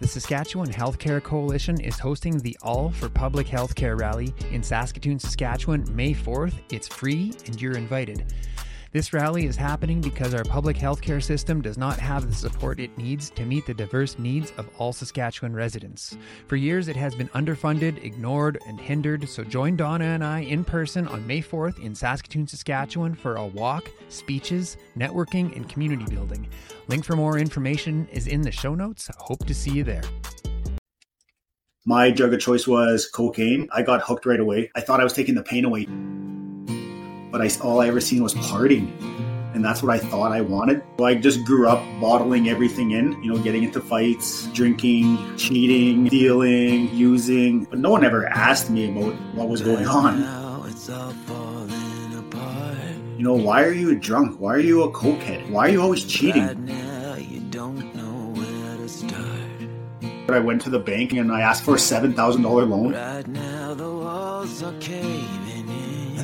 The Saskatchewan Healthcare Coalition is hosting the All for Public Healthcare rally in Saskatoon, Saskatchewan, May 4th. It's free and you're invited. This rally is happening because our public healthcare system does not have the support it needs to meet the diverse needs of all Saskatchewan residents. For years, it has been underfunded, ignored, and hindered, so join Donna and I in person on May 4th in Saskatoon, Saskatchewan for a walk, speeches, networking, and community building. Link for more information is in the show notes. Hope to see you there. My drug of choice was cocaine. I got hooked right away. I thought I was taking the pain away but I, all I ever seen was partying. And that's what I thought I wanted. So I just grew up bottling everything in, you know, getting into fights, drinking, cheating, stealing, using. But no one ever asked me about what was going on. You know, why are you drunk? Why are you a cokehead? Why are you always cheating? I went to the bank and I asked for a $7,000 loan.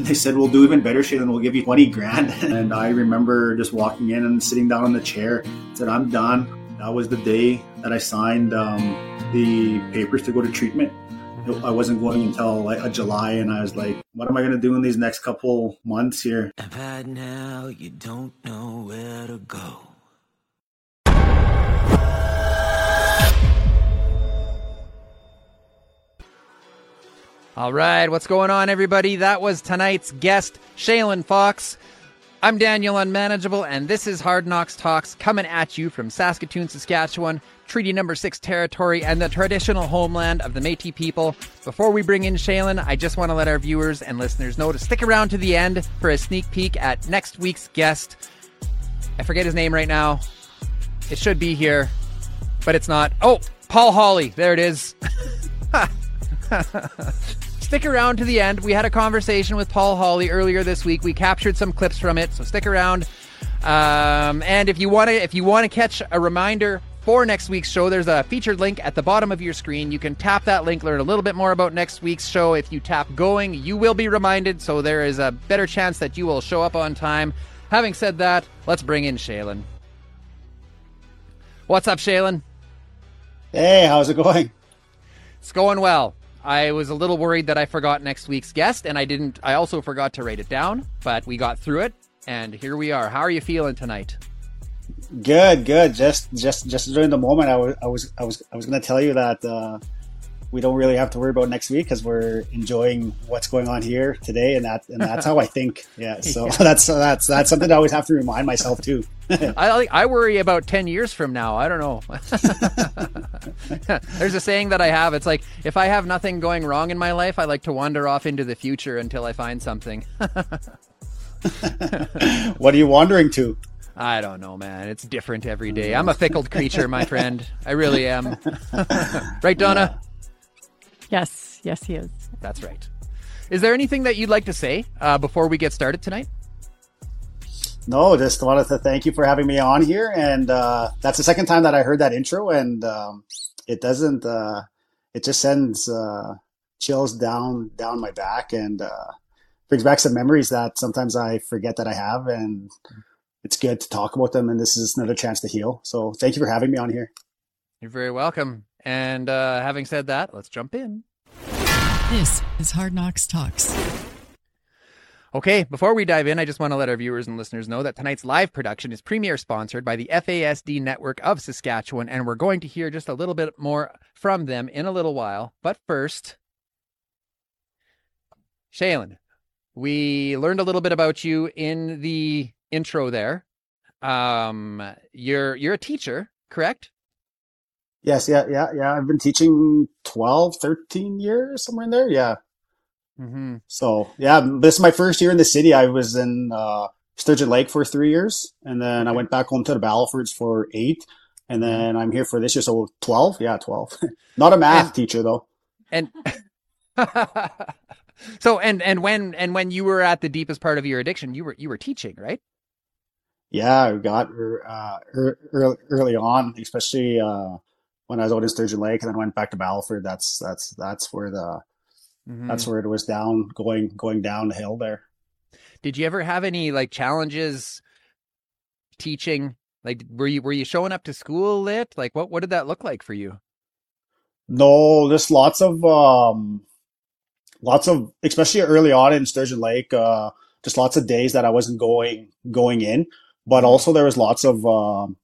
And they said, we'll do even better, Shalen. We'll give you 20 grand. And I remember just walking in and sitting down on the chair, said, I'm done. That was the day that I signed um, the papers to go to treatment. I wasn't going until like July, and I was like, "What am I going to do in these next couple months here?" I've had now, you don't know where to go. All right, what's going on, everybody? That was tonight's guest, Shalen Fox. I'm Daniel Unmanageable, and this is Hard Knox Talks coming at you from Saskatoon, Saskatchewan, Treaty Number 6 territory, and the traditional homeland of the Metis people. Before we bring in Shalen, I just want to let our viewers and listeners know to stick around to the end for a sneak peek at next week's guest. I forget his name right now. It should be here, but it's not. Oh, Paul Hawley. There it is. stick around to the end. We had a conversation with Paul Hawley earlier this week. We captured some clips from it, so stick around. Um, and if you want to, if you want to catch a reminder for next week's show, there's a featured link at the bottom of your screen. You can tap that link, learn a little bit more about next week's show. If you tap going, you will be reminded, so there is a better chance that you will show up on time. Having said that, let's bring in Shalen. What's up, Shalen? Hey, how's it going? It's going well. I was a little worried that I forgot next week's guest, and I didn't. I also forgot to write it down, but we got through it, and here we are. How are you feeling tonight? Good, good. Just, just, just during the moment, I was, I was, I was, I was going to tell you that uh, we don't really have to worry about next week because we're enjoying what's going on here today, and that and that's how I think. Yeah, so yeah. that's that's that's something I always have to remind myself too. I I worry about ten years from now. I don't know. There's a saying that I have. It's like if I have nothing going wrong in my life, I like to wander off into the future until I find something. what are you wandering to? I don't know, man. It's different every day. I'm a fickle creature, my friend. I really am. right, Donna? Yes, yes, he is. That's right. Is there anything that you'd like to say uh, before we get started tonight? No, just wanted to thank you for having me on here, and uh, that's the second time that I heard that intro, and um, it doesn't. Uh, it just sends uh, chills down down my back, and uh, brings back some memories that sometimes I forget that I have, and it's good to talk about them. And this is another chance to heal. So, thank you for having me on here. You're very welcome. And uh, having said that, let's jump in. This is Hard Knox Talks. Okay, before we dive in, I just want to let our viewers and listeners know that tonight's live production is premier sponsored by the FASD Network of Saskatchewan, and we're going to hear just a little bit more from them in a little while. But first, Shalen, we learned a little bit about you in the intro there. Um, you're you're a teacher, correct? Yes, yeah, yeah, yeah. I've been teaching 12, 13 years, somewhere in there. Yeah. Mm-hmm. So, yeah, this is my first year in the city. I was in uh, Sturgeon Lake for three years, and then I went back home to the Battlefords for eight, and mm-hmm. then I'm here for this year. So, 12? Yeah, 12. Not a math and, teacher, though. And. so and and when and when you were at the deepest part of your addiction you were you were teaching right yeah I got uh, early, early on especially uh, when I was out in Sturgeon Lake and then went back to Battleford, that's that's that's where the mm-hmm. that's where it was down going going down the hill there. Did you ever have any like challenges teaching? Like were you were you showing up to school lit? Like what what did that look like for you? No, there's lots of um, lots of especially early on in Sturgeon Lake, uh, just lots of days that I wasn't going going in, but also there was lots of um,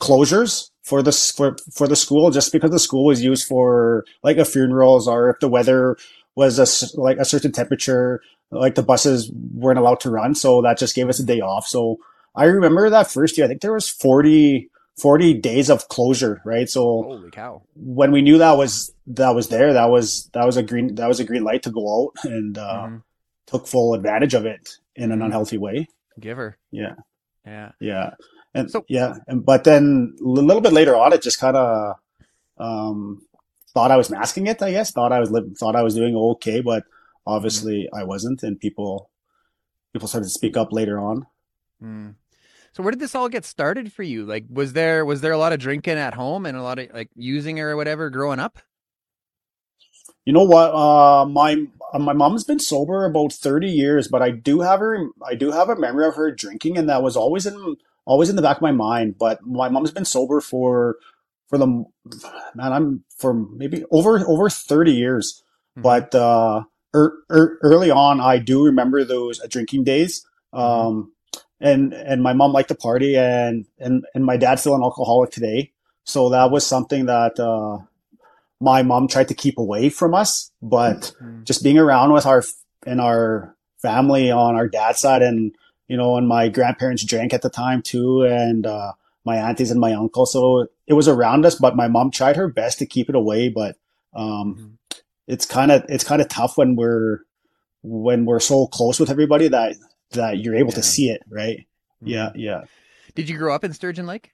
closures for this for for the school just because the school was used for like a funerals or if the weather was a like a certain temperature like the buses weren't allowed to run so that just gave us a day off so i remember that first year i think there was 40 40 days of closure right so Holy cow. when we knew that was that was there that was that was a green that was a green light to go out and uh Mhm. took full advantage of it in an Mhm. unhealthy way Giver. yeah Yeah. yeah, and So- yeah, and but then a little bit later on, it just kind of um, thought I was masking it. I guess thought I was thought I was doing okay, but obviously I wasn't, and people people started to speak up later on. Mm. So where did this all get started for you? Like, was there was there a lot of drinking at home and a lot of like using or whatever growing up? You know what? Uh, my uh, my mom's been sober about thirty years, but I do have her. I do have a memory of her drinking, and that was always in always in the back of my mind. But my mom's been sober for for the man. I'm for maybe over over thirty years. Mhm. But uh, er, er, early on, I do remember those uh, drinking days. Um, and and my mom liked to party, and and and my dad's still an alcoholic today. So that was something that uh, my mom tried to keep away from us. But Mm. just being around with our and our family on our dad's side, and you know, and my grandparents drank at the time too, and uh, my aunties and my uncle. So it was around us, but my mom tried her best to keep it away. But um, Mhm. it's kind of it's kind of tough when we're when we're so close with everybody that that you're able Yeah. to see it, right? Mhm. Yeah, yeah. Did you grow up in Sturgeon Lake?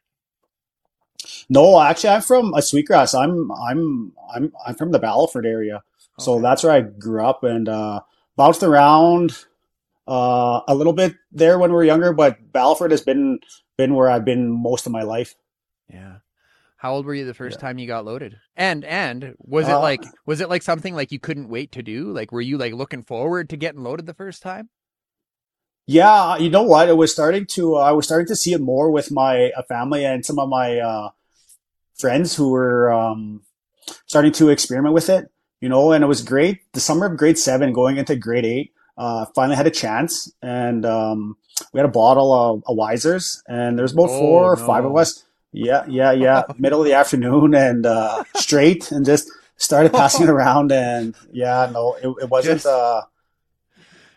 No, actually, I'm from a Sweetgrass. I'm I'm I'm I'm from the Battleford area, so that's where I grew up and uh, bounced around uh, a little bit there when we were younger. But Battleford has been been where I've been most of my life. Yeah. How old were you the first Yeah. time you got loaded? And and was it Uh, like was it like something like you couldn't wait to do? Like were you like looking forward to getting loaded the first time? Yeah, you know what? It was starting to uh, I was starting to see it more with my uh, family and some of my uh, friends who were um, starting to experiment with it. You know, and it was great. The summer of grade seven, going into grade eight, uh, finally had a chance, and um, we had a bottle of, of Wisers, and there's about Oh, four or five of us. Yeah, yeah, yeah. Middle of the afternoon, and uh, straight, and just started passing it around, and yeah, no, it, it wasn't. Just uh,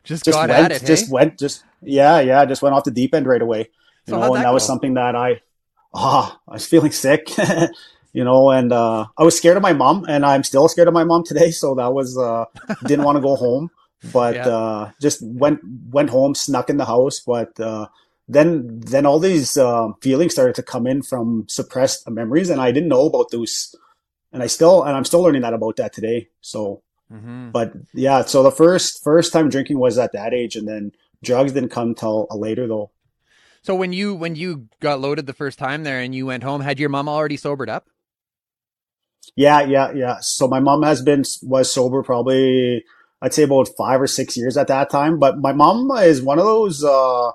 Just, just got went, at it, just hey? went, just yeah, yeah, just went off the deep end right away. You So know, how'd and that that was something that I, ah, I was feeling sick, you know, and uh, I was scared of my mom, and I'm still scared of my mom today. So that was uh, didn't want to go home, but Yeah. uh, just went went home, snuck in the house, but. Uh, then, then all these um, feelings started to come in from suppressed memories, and I didn't know about those, and I still, and I'm still learning that about that today. So, Mhm. but yeah, so the first first time drinking was at that age, and then drugs didn't come till later though. So when you when you got loaded the first time there and you went home, had your mom already sobered up? Yeah, yeah, yeah. So my mom has been was sober probably I'd say about five or six years at that time. But my mom is one of those. Uh,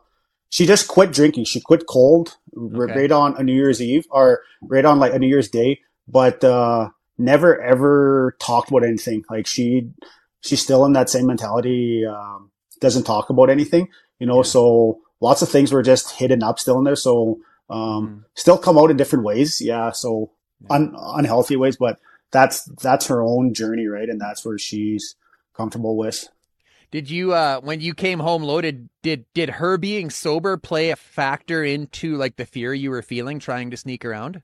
she just quit drinking. She quit cold Okay. right on a New Year's Eve or right on like a New Year's Day, but uh, never ever talked about anything. Like she she's still in that same mentality. Um, doesn't talk about anything, you know. Yeah. So lots of things were just hidden up still in there. So um, Mhm. still come out in different ways. Yeah. So un- unhealthy ways, but that's that's her own journey, right? And that's where she's comfortable with. Did you uh when you came home loaded, did did her being sober play a factor into like the fear you were feeling trying to sneak around?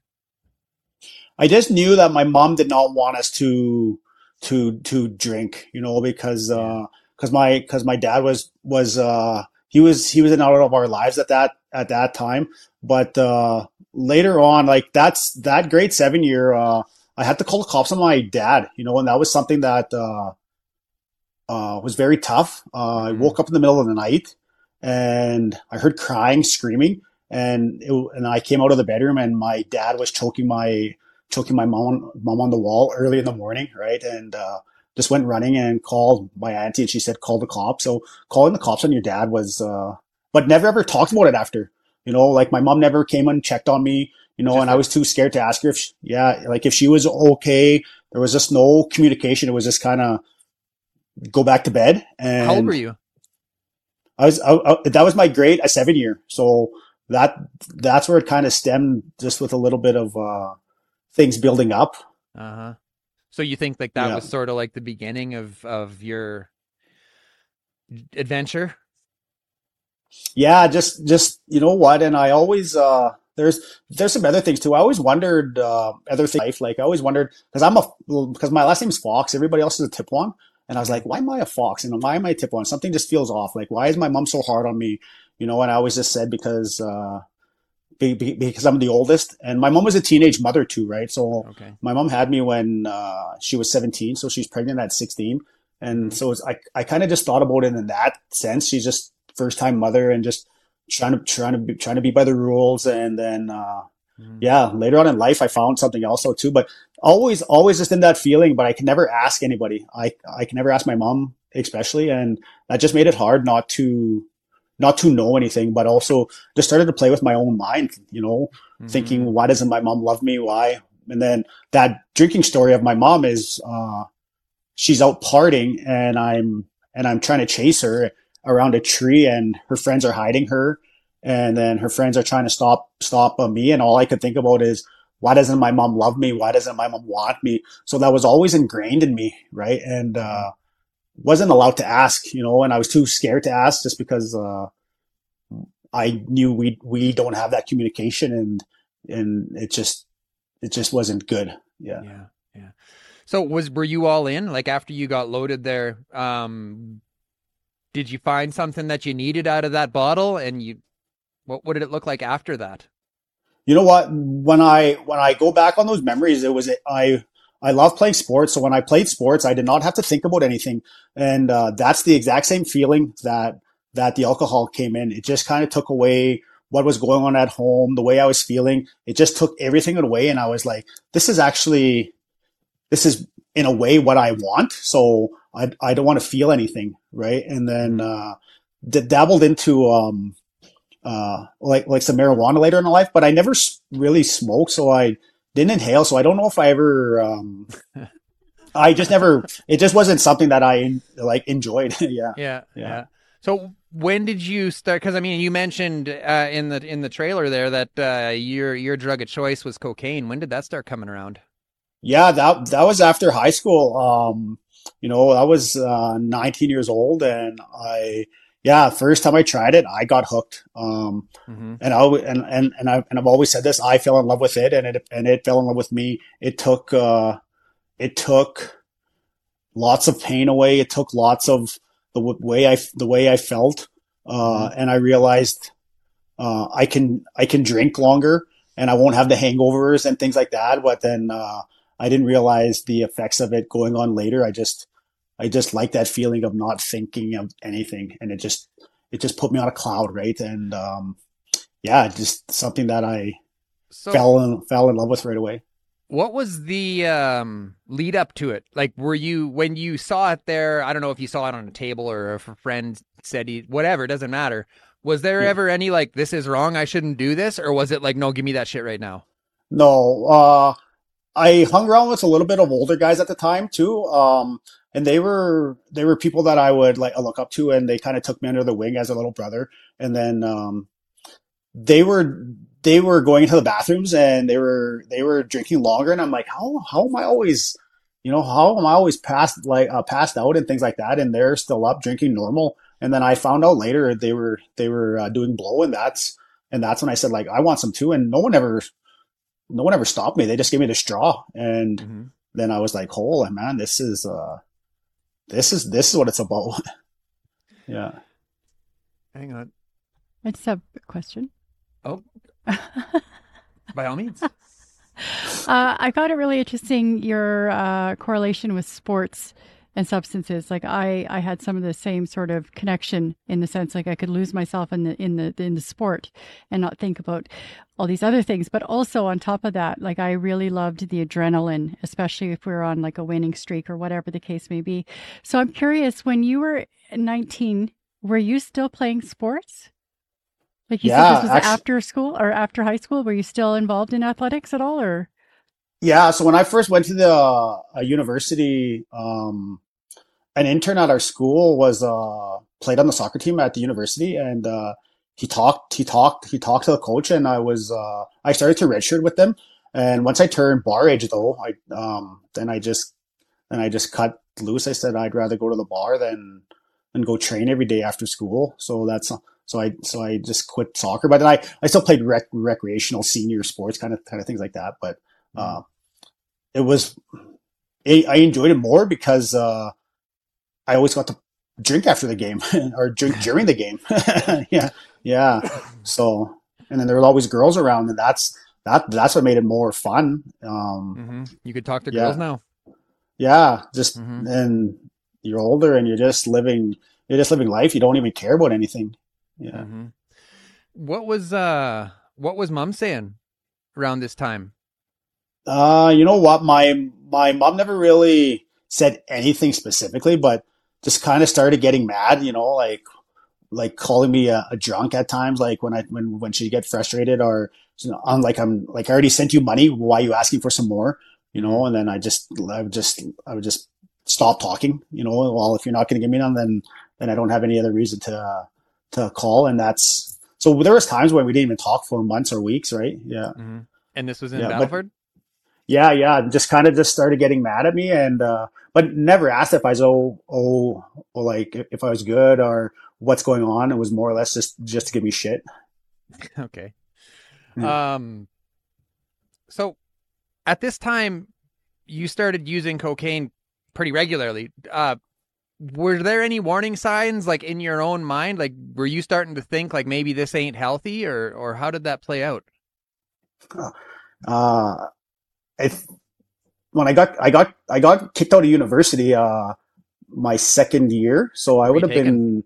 I just knew that my mom did not want us to to to drink, you know, because uh because my because my dad was was uh he was he was in out of our lives at that at that time, but uh later on, like that's that grade seven year, uh I had to call the cops on my dad, you know, and that was something that uh uh was very tough. Uh, I Mhm. woke up in the middle of the night and I heard crying, screaming, and it, and I came out of the bedroom and my dad was choking my choking my mom mom on the wall early in the morning, right? And uh, just went running and called my auntie, and she said call the cops. So calling the cops on your dad was, uh, but never ever talked about it after. You know, like my mom never came and checked on me. You know, Just and I was too scared to ask her if, she, yeah, like if she was okay there was just no communication. It was just kind of go back to bed. And How old were you? I was I, I, that was my grade a seven year. So that that's where it kind of stemmed, just with a little bit of uh, things building up. Uh huh. So you think like that Yeah. was sort of like the beginning of of your adventure? Yeah, just just you know what, and I always uh there's there's some other things too. I always wondered uh other things in life. Like I always wondered because I'm a because my last name's Fox. Everybody else is a Tipwan, and I was like, why am I a Fox? And why am I a Tipwan? Something just feels off. Like why is my mom so hard on me? You know, and I always just said because uh be, be, because I'm the oldest, and my mom was a teenage mother too, right? So Okay. my mom had me when uh, she was 17, so she's pregnant at 16. And so it's, I, I kind of just thought about it in that sense. She's just first time mother and just trying to, trying to be, trying to be by the rules. And then, uh, Mhm. yeah, later on in life, I found something else though too, but always, always just in that feeling, but I can never ask anybody. I, I can never ask my mom, especially. And that just made it hard not to, not to know anything, but also just started to play with my own mind, you know, Mhm. thinking, why doesn't my mom love me? Why? And then that drinking story of my mom is, uh, she's out partying and I'm, and I'm trying to chase her around a tree and her friends are hiding her. And then her friends are trying to stop, stop uh, me. And all I could think about is, why doesn't my mom love me? Why doesn't my mom want me? So that was always ingrained in me. Right. And, uh, wasn't allowed to ask, you know, and I was too scared to ask just because, uh, I knew we, we don't have that communication and, and it just, it just wasn't good. Yeah. Yeah, yeah. So was were you all in? Like after you got loaded there, um did you find something that you needed out of that bottle and you what what did it look like after that? You know what? When I when I go back on those memories, it was I I love playing sports. So when I played sports, I did not have to think about anything, and uh, that's the exact same feeling that that the alcohol came in. It just kind of took away what was going on at home, the way I was feeling. It just took everything away, and I was like, "This is actually, this is in a way what I want." So I I don't want to feel anything, right? And then uh, d- dabbled into um, uh, like like some marijuana later in life, but I never really smoked, so I didn't inhale. So I don't know if I ever. Um, I just never. It just wasn't something that I like enjoyed. yeah. Yeah, yeah. So when did you start? Because I mean, you mentioned uh, in the in the trailer there that uh, your your drug of choice was cocaine. When did that start coming around? Yeah, that that was after high school. Um, you know, I was uh, 19 years old, and I, yeah, first time I tried it, I got hooked. Um, Mm-hmm. and I, and, and, and I, and I've always said this. I fell in love with it, and it and it fell in love with me. It took uh, it took lots of pain away. It took lots of the w- way I the way I felt, uh, and I realized uh, I can I can drink longer, and I won't have the hangovers and things like that. But then uh, I didn't realize the effects of it going on later. I just I just like that feeling of not thinking of anything, and it just it just put me on a cloud, right? And um, yeah, just something that I So fell in, fell in love with right away. What was the um, lead up to it? Like, were you when you saw it there? I don't know if you saw it on a table or if a friend said he, whatever. It doesn't matter. Was there Yeah. ever any like, this is wrong, I shouldn't do this, or was it like, no, give me that shit right now? No, uh, I hung around with a little bit of older guys at the time too. Um, and they were, they were people that I would like look up to and they kind of took me under the wing as a little brother. And then, um, they were, they were going into the bathrooms and they were, they were drinking longer. And I'm like, how, how am I always, you know, how am I always passed, like, uh, passed out and things like that? And they're still up drinking normal. And then I found out later they were, they were uh, doing blow and that's, and that's when I said like, I want some too. And no one ever, no one ever stopped me. They just gave me the straw. And Mm-hmm. then I was like, holy man, this is, uh, this is, this is what it's about. yeah. Hang on. I just have a question. Oh, by all means. Uh, I found it really interesting your uh, correlation with sports and substances. Like I, I had some of the same sort of connection in the sense like I could lose myself in the in the in the sport and not think about all these other things. But also on top of that, like I really loved the adrenaline, especially if we're on like a winning streak or whatever the case may be. So I'm curious, when you were 19, were you still playing sports? Like you Yeah, said, this was actu- after school or after high school. Were you still involved in athletics at all, or? Yeah, so when I first went to the uh, university, um, an intern at our school was uh, played on the soccer team at the university, and uh, he talked, he talked, he talked to the coach, and I was uh, I started to redshirt with them. And once I turned bar age, though, I um, then I just then I just cut loose. I said I'd rather go to the bar than than go train every day after school. So that's so I so I just quit soccer, but then I I still played rec- recreational senior sports kind of kind of things like that. But uh, it was I enjoyed it more because uh, I always got to drink after the game or drink during the game. yeah, yeah. So and then there were always girls around, and that's that that's what made it more fun. Um, mm-hmm. You could talk to yeah. girls now. Yeah, just mm-hmm. and you're older and you're just living you're just living life. You don't even care about anything. Yeah. Mm-hmm. What was uh what was mom saying around this time? Uh, you know what? My my mom never really said anything specifically, but just kind of started getting mad. You know, like like calling me a, a, drunk at times. Like when I when when she get frustrated or you know, I'm like I'm like I already sent you money. Why are you asking for some more? You know, and then I just I would just I would just stop talking. You know, well if you're not going to give me none, then then I don't have any other reason to uh, to call, and that's so there was times when we didn't even talk for months or weeks, right? Yeah. Mm-hmm. And this was in yeah, Battleford. Yeah, yeah, just kind of just started getting mad at me, and uh, but never asked if I was oh oh like if I was good or what's going on. It was more or less just just to give me shit. okay. Um. So, at this time, you started using cocaine pretty regularly. Uh, were there any warning signs like in your own mind like were you starting to think like maybe this ain't healthy or or how did that play out uh if when i got i got i got kicked out of university uh my second year so i would have been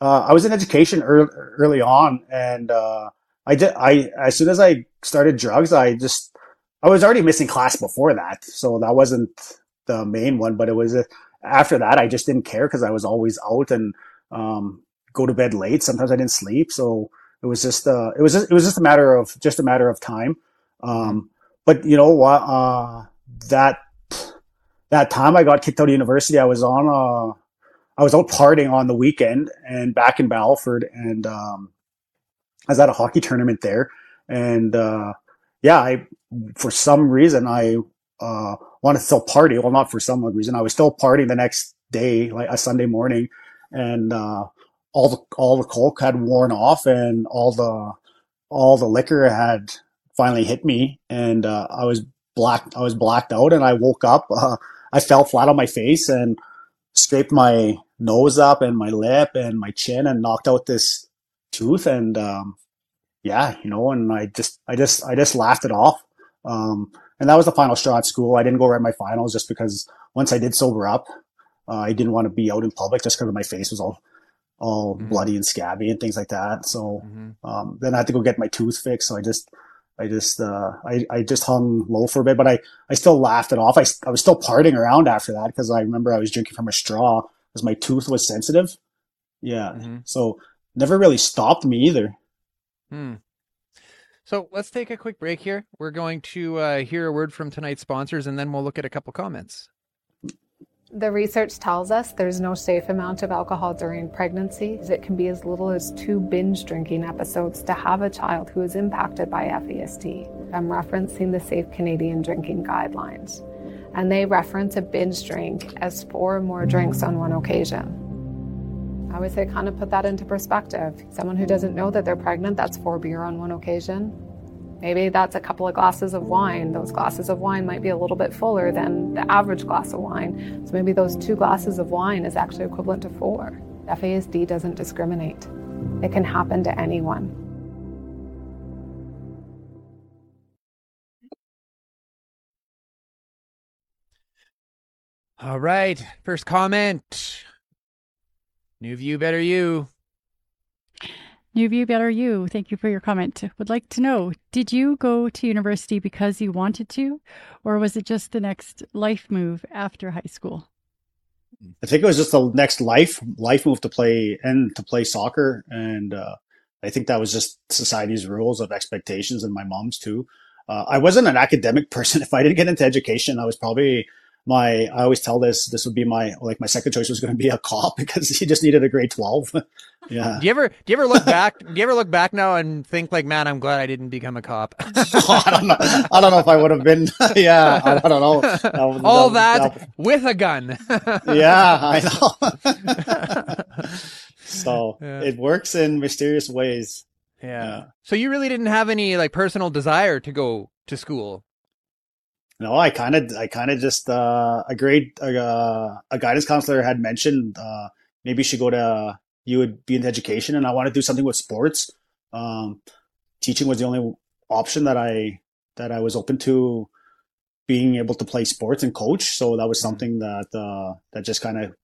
uh i was in education early, early on and uh i did i as soon as i started drugs i just i was already missing class before that so that wasn't the main one but it was a after that, I just didn't care because I was always out and um, go to bed late. Sometimes I didn't sleep, so it was just uh, it was just, it was just a matter of just a matter of time. Um, but you know what? Uh, that that time I got kicked out of university, I was on uh, I was out partying on the weekend and back in Battleford, and um, I was at a hockey tournament there, and uh, yeah, I for some reason I uh, wanted to still party. Well, not for some reason. I was still partying the next day, like a Sunday morning, and uh, all the all the coke had worn off, and all the all the liquor had finally hit me, and uh, I was black. I was blacked out, and I woke up. Uh, I fell flat on my face and scraped my nose up and my lip and my chin, and knocked out this tooth. And um, yeah, you know, and I just, I just, I just laughed it off. Um, and that was the final straw at school. I didn't go write my finals just because once I did sober up, uh, I didn't want to be out in public just because my face was all all mm-hmm. bloody and scabby and things like that. So mm-hmm. um, then I had to go get my tooth fixed. So I just I just uh, I I just hung low for a bit, but I I still laughed it off. I I was still partying around after that because I remember I was drinking from a straw because my tooth was sensitive. Yeah, mm-hmm. so never really stopped me either. Hmm. So let's take a quick break here. We're going to uh, hear a word from tonight's sponsors and then we'll look at a couple comments. The research tells us there's no safe amount of alcohol during pregnancy. It can be as little as two binge drinking episodes to have a child who is impacted by FASD. I'm referencing the Safe Canadian Drinking Guidelines, and they reference a binge drink as four or more drinks on one occasion. I would say kind of put that into perspective. Someone who doesn't know that they're pregnant, that's four beer on one occasion. Maybe that's a couple of glasses of wine. Those glasses of wine might be a little bit fuller than the average glass of wine. So maybe those two glasses of wine is actually equivalent to four. FASD doesn't discriminate, it can happen to anyone. All right, first comment. New view, better you. New view, better you. Thank you for your comment. Would like to know did you go to university because you wanted to, or was it just the next life move after high school? I think it was just the next life life move to play and to play soccer, and uh, I think that was just society's rules of expectations and my mom's too. uh, I wasn't an academic person. If I didn't get into education, I was probably my I always tell this this would be my like my second choice was going to be a cop because he just needed a grade 12 yeah. Do you ever do you ever look back do you ever look back now and think like man I'm glad I didn't become a cop. Oh, I don't know. I don't know if I would have been. Yeah I, I, don't know. That, all that, that, with a gun. Yeah I know. So yeah. it works in mysterious ways. Yeah. yeah. So you really didn't have any like personal desire to go to school no, I kind of, I kind of just uh, a grade, uh, a guidance counselor had mentioned uh, maybe you should go to, you would be in education, and I want to do something with sports. Um, teaching was the only option that I that I was open to being able to play sports and coach. So that was mm-hmm. something that uh, that just kind of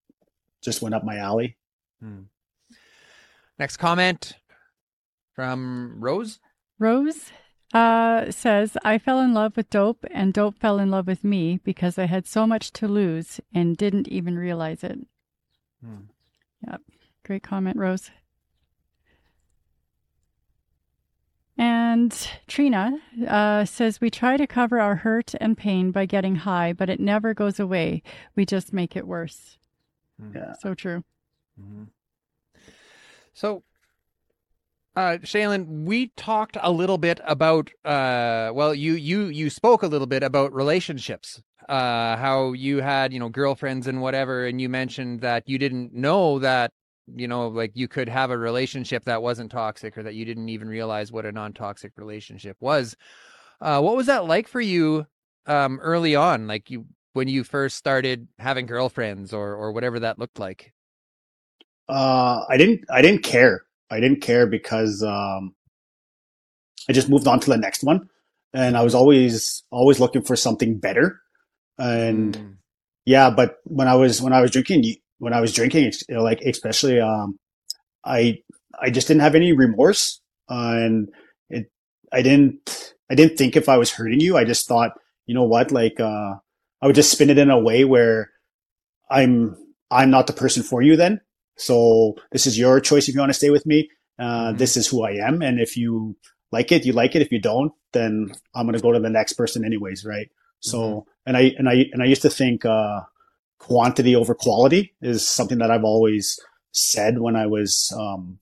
just went up my alley. Hmm. Next comment from Rose. Rose uh, says, I fell in love with dope and dope fell in love with me because I had so much to lose and didn't even realize it. Hmm. Yep. Great comment, Rose. And Trina uh, says, We try to cover our hurt and pain by getting high, but it never goes away. We just make it worse. Hmm. Yeah. So true. Mm-hmm. So, uh, Shalen, we talked a little bit about, uh, well, you, you, you spoke a little bit about relationships, uh, how you had, you know, girlfriends and whatever. And you mentioned that you didn't know that, you know, like you could have a relationship that wasn't toxic or that you didn't even realize what a non-toxic relationship was. Uh, what was that like for you, um, early on? Like you, when you first started having girlfriends or, or whatever that looked like? Uh, I didn't, I didn't care I didn't care because um, I just moved on to the next one, and I was always always looking for something better. And mm. yeah, but when I was when I was drinking, when I was drinking, like especially, um, I I just didn't have any remorse, and it I didn't I didn't think if I was hurting you. I just thought, you know what, like uh, I would just spin it in a way where I'm I'm not the person for you then. So this is your choice if you want to stay with me. Uh, mm-hmm. This is who I am, and if you like it, you like it. If you don't, then I'm gonna go to the next person anyways, right? So, mm-hmm. and I and I and I used to think uh, quantity over quality is something that I've always said when I was um,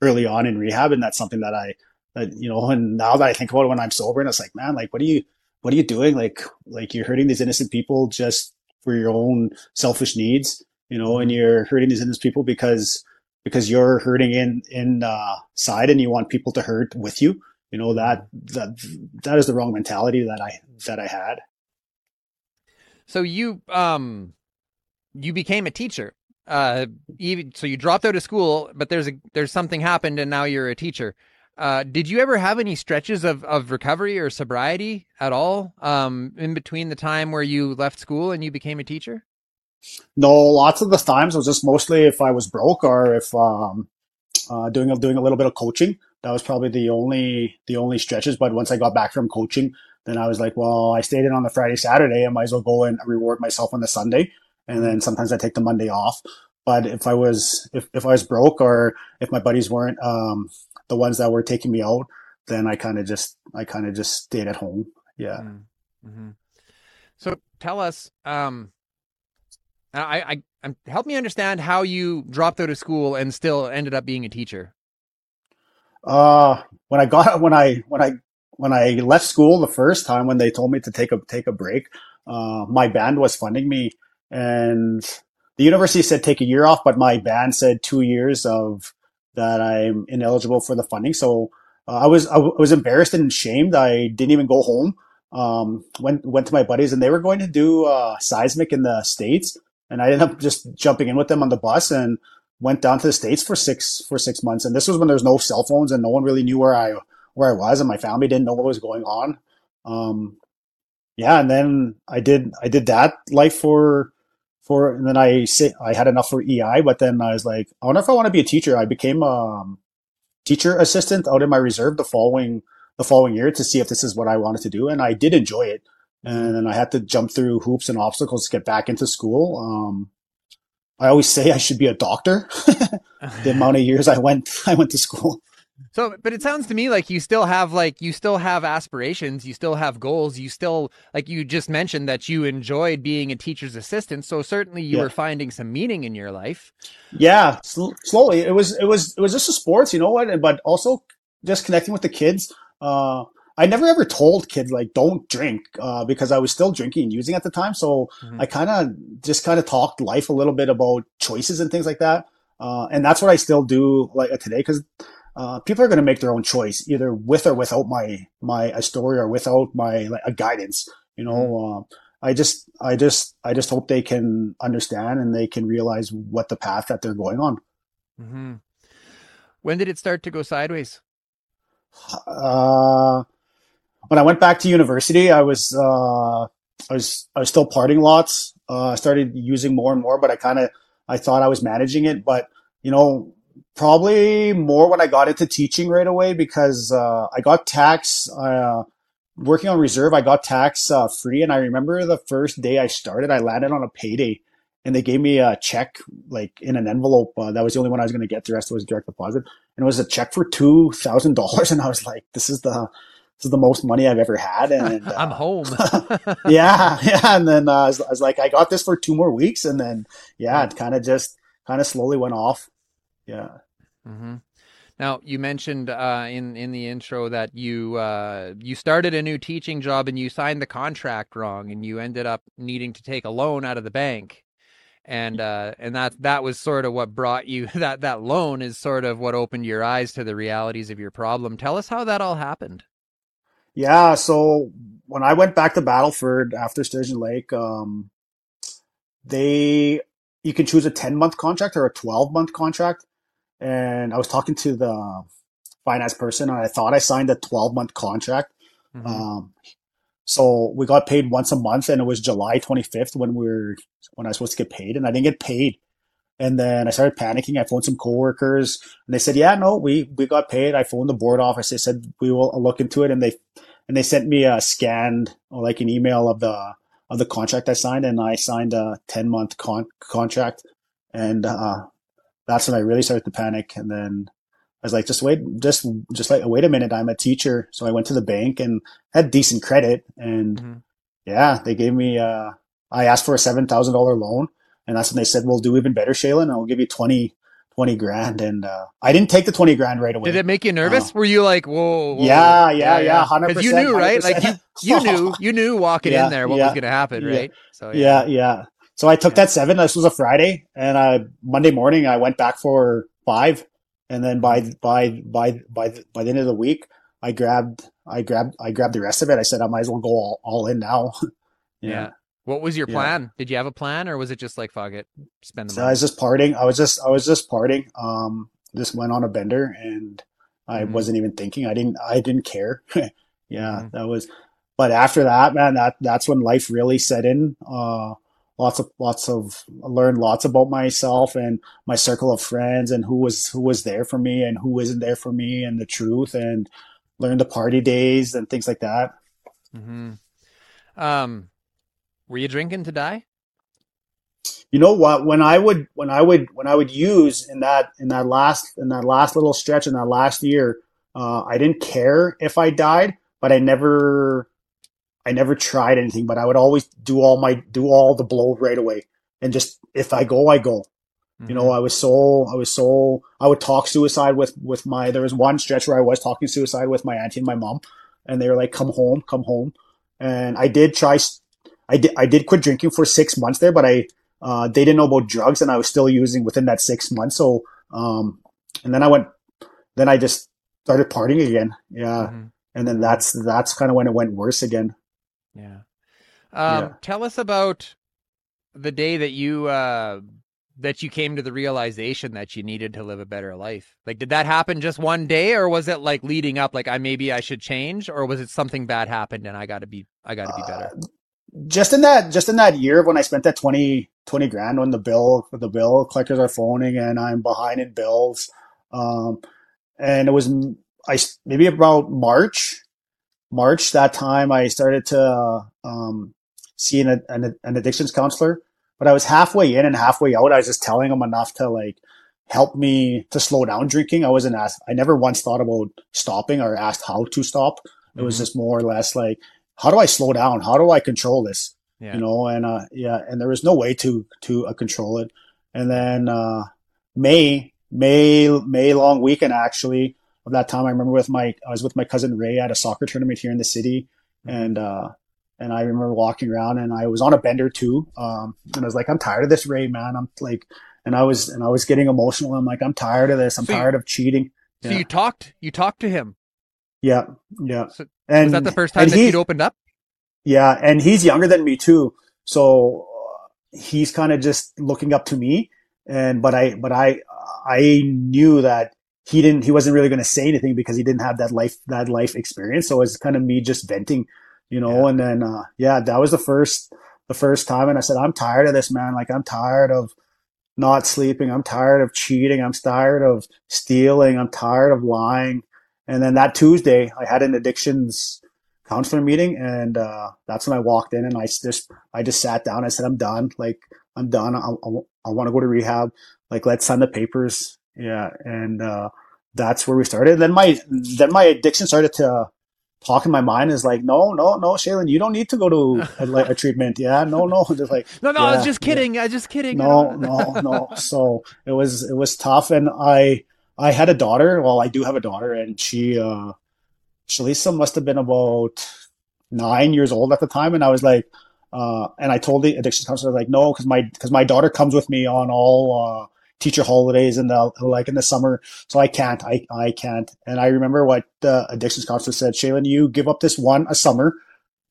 early on in rehab, and that's something that I that you know, and now that I think about it when I'm sober, and it's like, man, like, what are you, what are you doing? Like, like you're hurting these innocent people just for your own selfish needs you know, and you're hurting these innocent people because because you're hurting in in uh, side and you want people to hurt with you. You know that that that is the wrong mentality that I that I had. So you um you became a teacher. Uh even so you dropped out of school, but there's a there's something happened and now you're a teacher. Uh, did you ever have any stretches of, of recovery or sobriety at all um, in between the time where you left school and you became a teacher? No, lots of the times it was just mostly if I was broke or if um, uh, doing a, doing a little bit of coaching. That was probably the only the only stretches. But once I got back from coaching, then I was like, well, I stayed in on the Friday, Saturday. I might as well go and reward myself on the Sunday. And then sometimes I take the Monday off. But if I was if, if I was broke or if my buddies weren't um, the ones that were taking me out, then I kind of just I kind of just stayed at home. Yeah. Mm-hmm. So tell us, um, I, I, I help me understand how you dropped out of school and still ended up being a teacher. Uh, when I got when I when I when I left school the first time when they told me to take a take a break, uh, my band was funding me, and the university said take a year off, but my band said two years of that I'm ineligible for the funding. So uh, I was I was embarrassed and shamed. I didn't even go home. Um, went went to my buddies, and they were going to do uh, seismic in the states, and I ended up just jumping in with them on the bus and went down to the states for six for six months. And this was when there was no cell phones and no one really knew where I where I was, and my family didn't know what was going on. Um, yeah, and then I did I did that life for for, and then I say I had enough for EI, but then I was like, I wonder if I want to be a teacher. I became a um, teacher assistant out in my reserve the following the following year to see if this is what I wanted to do, and I did enjoy it and then I had to jump through hoops and obstacles to get back into school. Um, I always say I should be a doctor. the amount of years I went, I went to school. So, but it sounds to me like you still have like you still have aspirations, you still have goals, you still like you just mentioned that you enjoyed being a teacher's assistant. So certainly you Yeah. were finding some meaning in your life. Yeah, sl- slowly. It was it was it was just a sports, you know what? But also just connecting with the kids. Uh, I never ever told kids like don't drink uh, because I was still drinking and using at the time. So Mhm. I kind of just kind of talked life a little bit about choices and things like that. Uh, and that's what I still do like today because uh, people are going to make their own choice either with or without my my a story or without my like, a guidance. You know, uh, I just I just I just hope they can understand and they can realize what the path that they're going on. hmm When did it start to go sideways? Uh, when I went back to university, I was uh, I was I was still parting lots. Uh, I started using more and more, but I kind of I thought I was managing it, but you know, probably more when I got into teaching right away because uh, I got tax. Uh, working on reserve, I got tax uh, free, and I remember the first day I started, I landed on a payday, and they gave me a check like in an envelope. Uh, that was the only one I was going to get. The rest was direct deposit, and it was a check for two thousand dollars, and I was like, "This is the this is the most money I've ever had." And uh, I'm home. yeah, yeah. And then uh, I, was, I was like, I got this for two more weeks, and then yeah, it kind of just kind of slowly went off. Yeah. Mm-hmm. Now you mentioned uh, in in the intro that you uh, you started a new teaching job and you signed the contract wrong and you ended up needing to take a loan out of the bank, and uh, and that that was sort of what brought you that that loan is sort of what opened your eyes to the realities of your problem. Tell us how that all happened. Yeah, so when I went back to Battleford after Sturgeon Lake, um, they you can choose a 10 month contract or a 12 month contract. And I was talking to the finance person and I thought I signed a 12 month contract. Mhm. Um, so we got paid once a month and it was July 25th when we were when I was supposed to get paid and I didn't get paid. And then I started panicking. I phoned some coworkers and they said, yeah, no, we, we got paid. I phoned the board office. They said, we will look into it. And they, and they sent me a scanned or like an email of the, of the contract I signed. And I signed a 10 month con- contract. And, uh, that's when I really started to panic. And then I was like, just wait, just, just like, wait a minute. I'm a teacher. So I went to the bank and had decent credit. And Mhm. yeah, they gave me, uh, I asked for a $7,000 loan. And that's when they said, we'll do even better, Shalen. I'll give you 20, 20 grand. And, uh, I didn't take the 20 grand right away. Did it make you nervous? Were you like, whoa? whoa Yeah, yeah, yeah, Because you knew, right? Like you, 100%. you knew, you knew walking Yeah, in there what yeah, was going to happen, right? So yeah, yeah. So I took that seven. This was a Friday, and uh, Monday morning I went back for five, and then by by by by the, by the end of the week, I grabbed I grabbed I grabbed the rest of it. I said I might as well go all, all in now. yeah. What was your Yeah. plan? Did you have a plan, or was it just like fuck it, spend the So I money? was just partying. I was just I was just partying. Um, just went on a bender, and I Mhm. wasn't even thinking. I didn't I didn't care. yeah, Mhm. that was. But after that, man, that that's when life really set in. Uh, lots of lots of I learned lots about myself and my circle of friends and who was who was there for me and who isn't there for me and the truth and learned the party days and things like that. Mm-hmm. Um, were you drinking to die? you know what? When i would when i would when i would use in that in that last in that last little stretch in that last year uh, i didn't care if i died but i never i never tried anything but i would always do all my do all the blow right away. And just if i go i go. You know i was so i was so i would talk suicide with with my there was one stretch where i was talking suicide with my auntie and my mom and they were like come home come home. And i did try i did i did quit drinking for six months there but i uh, they didn't know about drugs and I was still using within that six months. So, um, and then I went, then I just started partying again. Yeah. Mhm. And then that's, that's kind of when it went worse again. Yeah. Um, Yeah. Tell us about the day that you uh, that you came to the realization that you needed to live a better life. Like, did that happen just one day, or was it like leading up? Like, I maybe I should change, or was it something bad happened and I got to be I got to be better? Just in that, just in that year when I spent that 20, 20 grand on the bill, the bill collectors are phoning and I'm behind in bills. Um, and it was, I, maybe about March, March that time I started to, um, see an, an, an addictions counselor, but I was halfway in and halfway out. I was just telling him enough to like help me to slow down drinking. I wasn't asked, I never once thought about stopping or asked how to stop. It mm-hmm. was just more or less like, how do I slow down? How do I control this? Yeah. You know, and, uh, yeah, and there was no way to, to uh, control it. And then, uh, May, May, May long weekend actually of that time. I remember with my, I was with my cousin Ray at a soccer tournament here in the city. Mm-hmm. And, uh, and I remember walking around and I was on a bender too. Um, and I was like, I'm tired of this Ray, man. I'm like, and I was, and I was getting emotional. I'm like, I'm tired of this. I'm so tired you, of cheating. So yeah. you talked, you talked to him. Yeah. Yeah. So and was that the first time that he'd opened up? Yeah. And he's younger than me too. So uh, he's kind of just looking up to me. And, but I, but I, I knew that he didn't, he wasn't really going to say anything because he didn't have that life, that life experience. So it was kind of me just venting you know, yeah. and then, uh, yeah, that was the first, the first time. And I said, I'm tired of this, man. Like, I'm tired of not sleeping. I'm tired of cheating. I'm tired of stealing. I'm tired of lying. And then that Tuesday, I had an addictions counselor meeting, and uh, that's when I walked in and I just I just sat down. I said, I'm done. Like I'm done. I, I, I want to go to rehab. Like let's sign the papers. Yeah, and uh, that's where we started. Then my then my addiction started to talk in my mind is like, no, no, no, Shalen, you don't need to go to a, a treatment. Yeah, no, no, just like, no, no, yeah, I was just kidding. Yeah. I was just kidding. No, no, no. So it was, it was tough. And I, I had a daughter. Well, I do have a daughter and she, uh, Shalisa must have been about nine years old at the time. And I was like, uh, and I told the addiction counselor, like, no, cause my, cause my daughter comes with me on all, uh, teacher holidays and the like in the summer. So I can't, I, I can't. And I remember what the addictions counselor said, Shalen, you give up this one a summer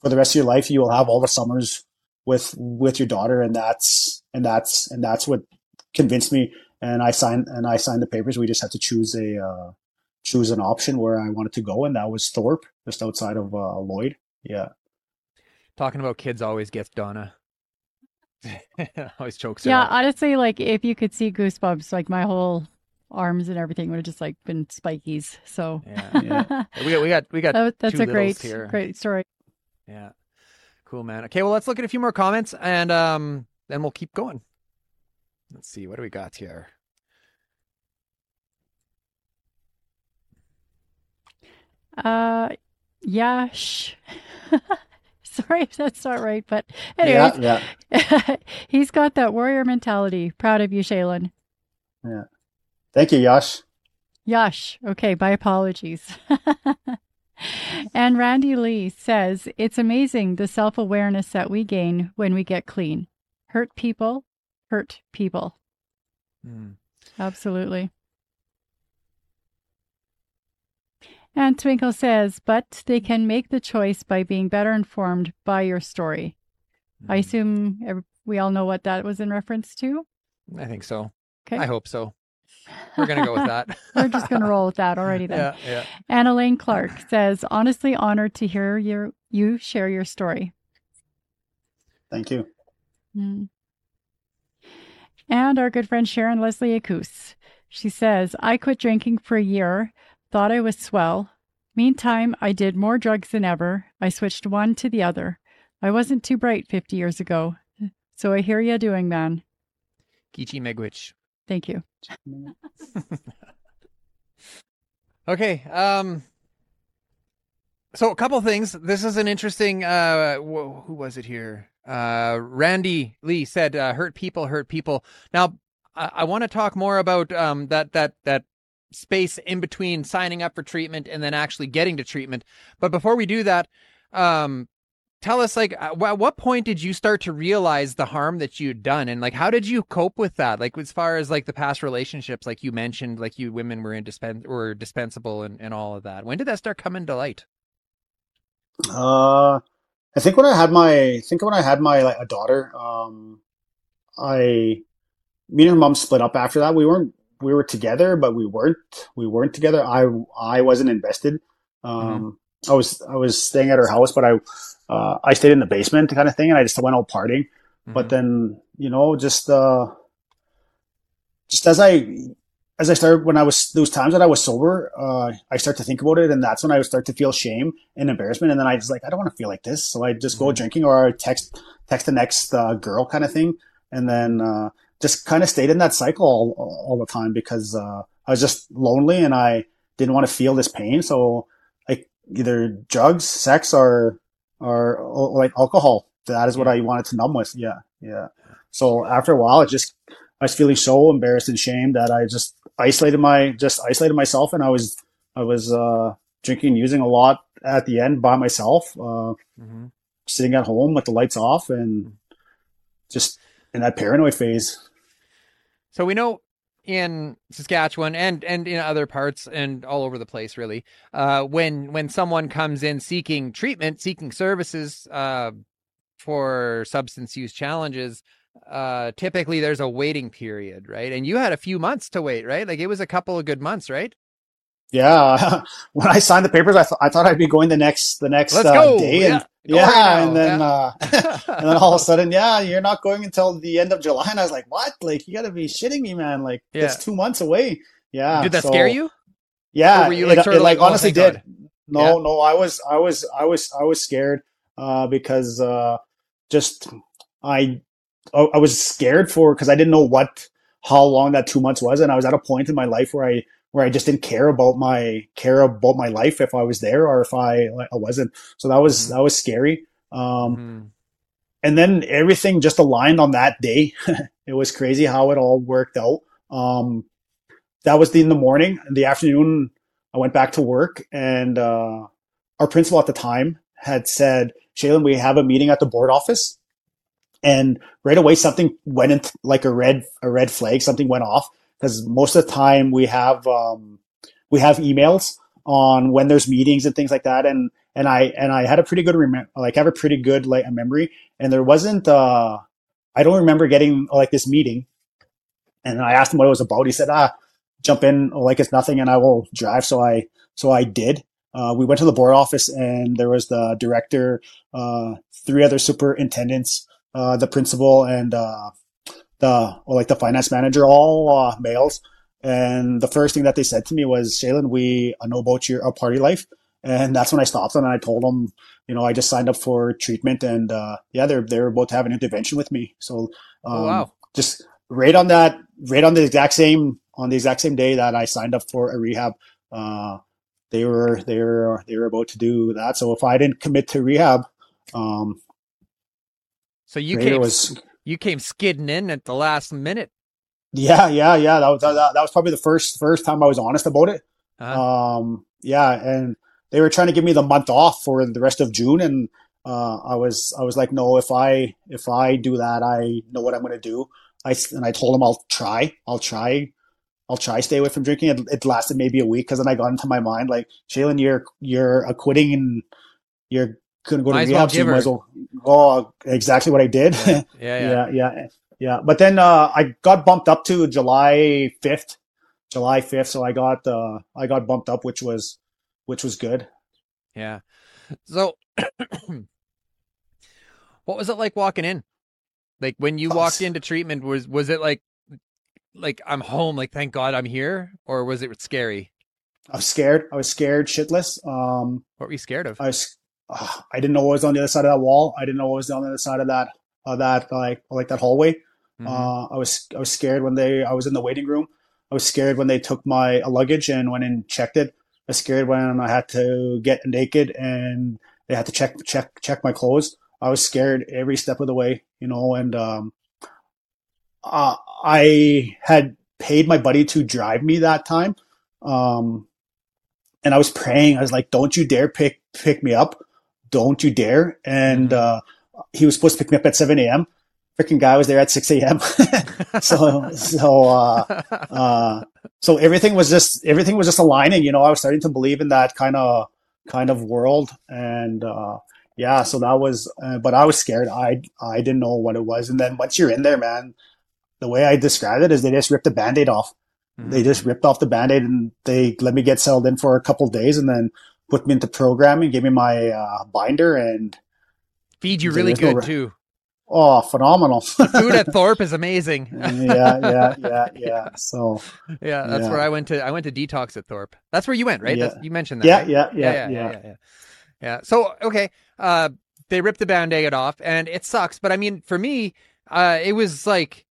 for the rest of your life. You will have all the summers with, with your daughter. And that's, and that's, and that's what convinced me. And I signed, and I signed the papers. We just had to choose a, uh, choose an option where I wanted to go. And that was Thorpe, just outside of, uh, Lloyd. Yeah. Talking about kids always gets Donna. always chokes. Yeah, honestly, like if you could see goosebumps, like my whole arms and everything would have just like been spikies. So yeah, yeah. we got we got we got. That, that's a great here. great story. Yeah, cool, man. Okay, well, let's look at a few more comments and um, then we'll keep going. Let's see what do we got here. Uh, Yash. Sorry if that's not right, but anyways, yeah, yeah. he's got that warrior mentality. Proud of you, Shalen. Yeah. Thank you, Yash. Yash. Okay, my apologies. and Randy Lee says, It's amazing the self awareness that we gain when we get clean. Hurt people, hurt people. Mm. Absolutely. And Twinkle says, but they can make the choice by being better informed by your story. Mm-hmm. I assume we all know what that was in reference to. I think so. Okay. I hope so. We're going to go with that. We're just going to roll with that already then. Yeah, yeah. Anna Lane Clark says, honestly honored to hear your you share your story. Thank you. Mm. And our good friend Sharon Leslie Acus. She says, I quit drinking for a year Thought I was swell. Meantime, I did more drugs than ever. I switched one to the other. I wasn't too bright 50 years ago. So I hear you doing, man. Kichi Megwich. Thank you. okay. Um, so a couple things. This is an interesting. Uh, who was it here? Uh, Randy Lee said, uh, "Hurt people, hurt people." Now, I, I want to talk more about um, that that that space in between signing up for treatment and then actually getting to treatment. But before we do that, um, tell us like at what point did you start to realize the harm that you'd done and like how did you cope with that like as far as like the past relationships like you mentioned like you women were indispens were dispensable and, and all of that when did that start coming to light uh i think when i had my i think when i had my like a daughter um i me and her mom split up after that we weren't we were together, but we weren't. We weren't together. I I wasn't invested. Um, mm-hmm. I was I was staying at her house, but I uh, I stayed in the basement kind of thing, and I just went out partying. Mm-hmm. But then you know, just uh, just as I as I started when I was those times that I was sober, uh, I start to think about it, and that's when I would start to feel shame and embarrassment, and then I was like, I don't want to feel like this, so I just mm-hmm. go drinking or I text text the next uh, girl kind of thing, and then uh, just kind of stayed in that cycle all, all the time because uh, I was just lonely and I didn't want to feel this pain. So like either drugs, sex, or or, or like alcohol. That is what I wanted to numb with. Yeah, yeah. So after a while, it just I was feeling so embarrassed and shamed that I just isolated my just isolated myself, and I was I was uh, drinking, using a lot at the end by myself, uh, mm-hmm. sitting at home with the lights off, and just in that paranoid phase. So we know in Saskatchewan and and in other parts and all over the place, really, uh, when when someone comes in seeking treatment, seeking services uh, for substance use challenges, uh, typically there's a waiting period, right? And you had a few months to wait, right? Like it was a couple of good months, right? Yeah. when I signed the papers, I, th- I thought I'd be going the next the next uh, day, and yeah, right and then yeah. uh, and then all of a sudden, yeah, you're not going until the end of July, and I was like, what? Like you got to be shitting me, man! Like yeah. it's two months away. Yeah. Did that so, scare you? Yeah. Or were you like, it, it, like, like oh, honestly did. God. No, yeah. no, I was, I was, I was, I was scared uh, because uh, just I I was scared for because I didn't know what how long that two months was, and I was at a point in my life where I where I just didn't care about my care about my life if I was there or if I I wasn't. So that was mm-hmm. that was scary. Um, mm-hmm. And then everything just aligned on that day. it was crazy how it all worked out. Um, that was the, in the morning. In the afternoon, I went back to work, and uh, our principal at the time had said, "Shalen, we have a meeting at the board office." And right away, something went into like a red a red flag. Something went off because most of the time we have um, we have emails on when there's meetings and things like that. And and I and I had a pretty good like have a pretty good like a memory. And there wasn't uh, I don't remember getting like this meeting. And I asked him what it was about. He said, "Ah, jump in like it's nothing, and I will drive." So I so I did. Uh, we went to the board office, and there was the director, uh, three other superintendents, uh, the principal and uh, the or like the finance manager, all uh, males. And the first thing that they said to me was, Shalen, we know about your uh, party life. And that's when I stopped them and I told them, you know, I just signed up for treatment and, uh, yeah, they're, they're about to have an intervention with me. So, um, oh, wow. just right on that, right on the exact same, on the exact same day that I signed up for a rehab, uh, they were, they were, they were about to do that. So if I didn't commit to rehab, um, so you came was you came skidding in at the last minute. Yeah, yeah, yeah. That was that, that was probably the first first time I was honest about it. Uh-huh. Um, yeah, and they were trying to give me the month off for the rest of June, and uh, I was I was like, no, if I if I do that, I know what I'm going to do. I and I told them I'll try, I'll try, I'll try stay away from drinking. It, it lasted maybe a week because then I got into my mind like, Shalen, you're you're quitting and you're couldn't go to rehab. So might as well. Oh, exactly what I did. Yeah, yeah, yeah, yeah, yeah, yeah. But then uh, I got bumped up to July fifth, July fifth. So I got uh, I got bumped up, which was which was good. Yeah. So, what was it like walking in? Like when you walked into treatment, was was it like like I'm home, like thank God I'm here, or was it scary? I was scared. I was scared shitless. Um, what were you scared of? I was uh, I didn't know what was on the other side of that wall. I didn't know what was on the other side of that of that like like that hallway. Mm-hmm. Uh, I was I was scared when they I was in the waiting room. I was scared when they took my luggage and went and checked it. I was scared when I had to get naked and they had to check check check my clothes. I was scared every step of the way, you know. And um, uh, I had paid my buddy to drive me that time, um, and I was praying. I was like, "Don't you dare pick pick me up." Don't you dare. And mm-hmm. uh, he was supposed to pick me up at 7 a.m. Freaking guy was there at 6 a.m. so, so, uh, uh, so everything was just, everything was just aligning, you know, I was starting to believe in that kind of, kind of world. And, uh, yeah, so that was, uh, but I was scared. I, I didn't know what it was. And then once you're in there, man, the way I described it is they just ripped the band-aid off. Mm-hmm. They just ripped off the band-aid and they let me get settled in for a couple days. And then put me into programming, gave me my uh, binder, and feed you really good no... too. Oh, phenomenal! the food at Thorpe is amazing. yeah, yeah, yeah, yeah. So yeah, that's yeah. where I went to. I went to detox at Thorpe. That's where you went, right? Yeah. That's, you mentioned that. Yeah, right? yeah, yeah, yeah, yeah, yeah, yeah, yeah. So okay, uh, they ripped the band-aid off, and it sucks. But I mean, for me, uh, it was like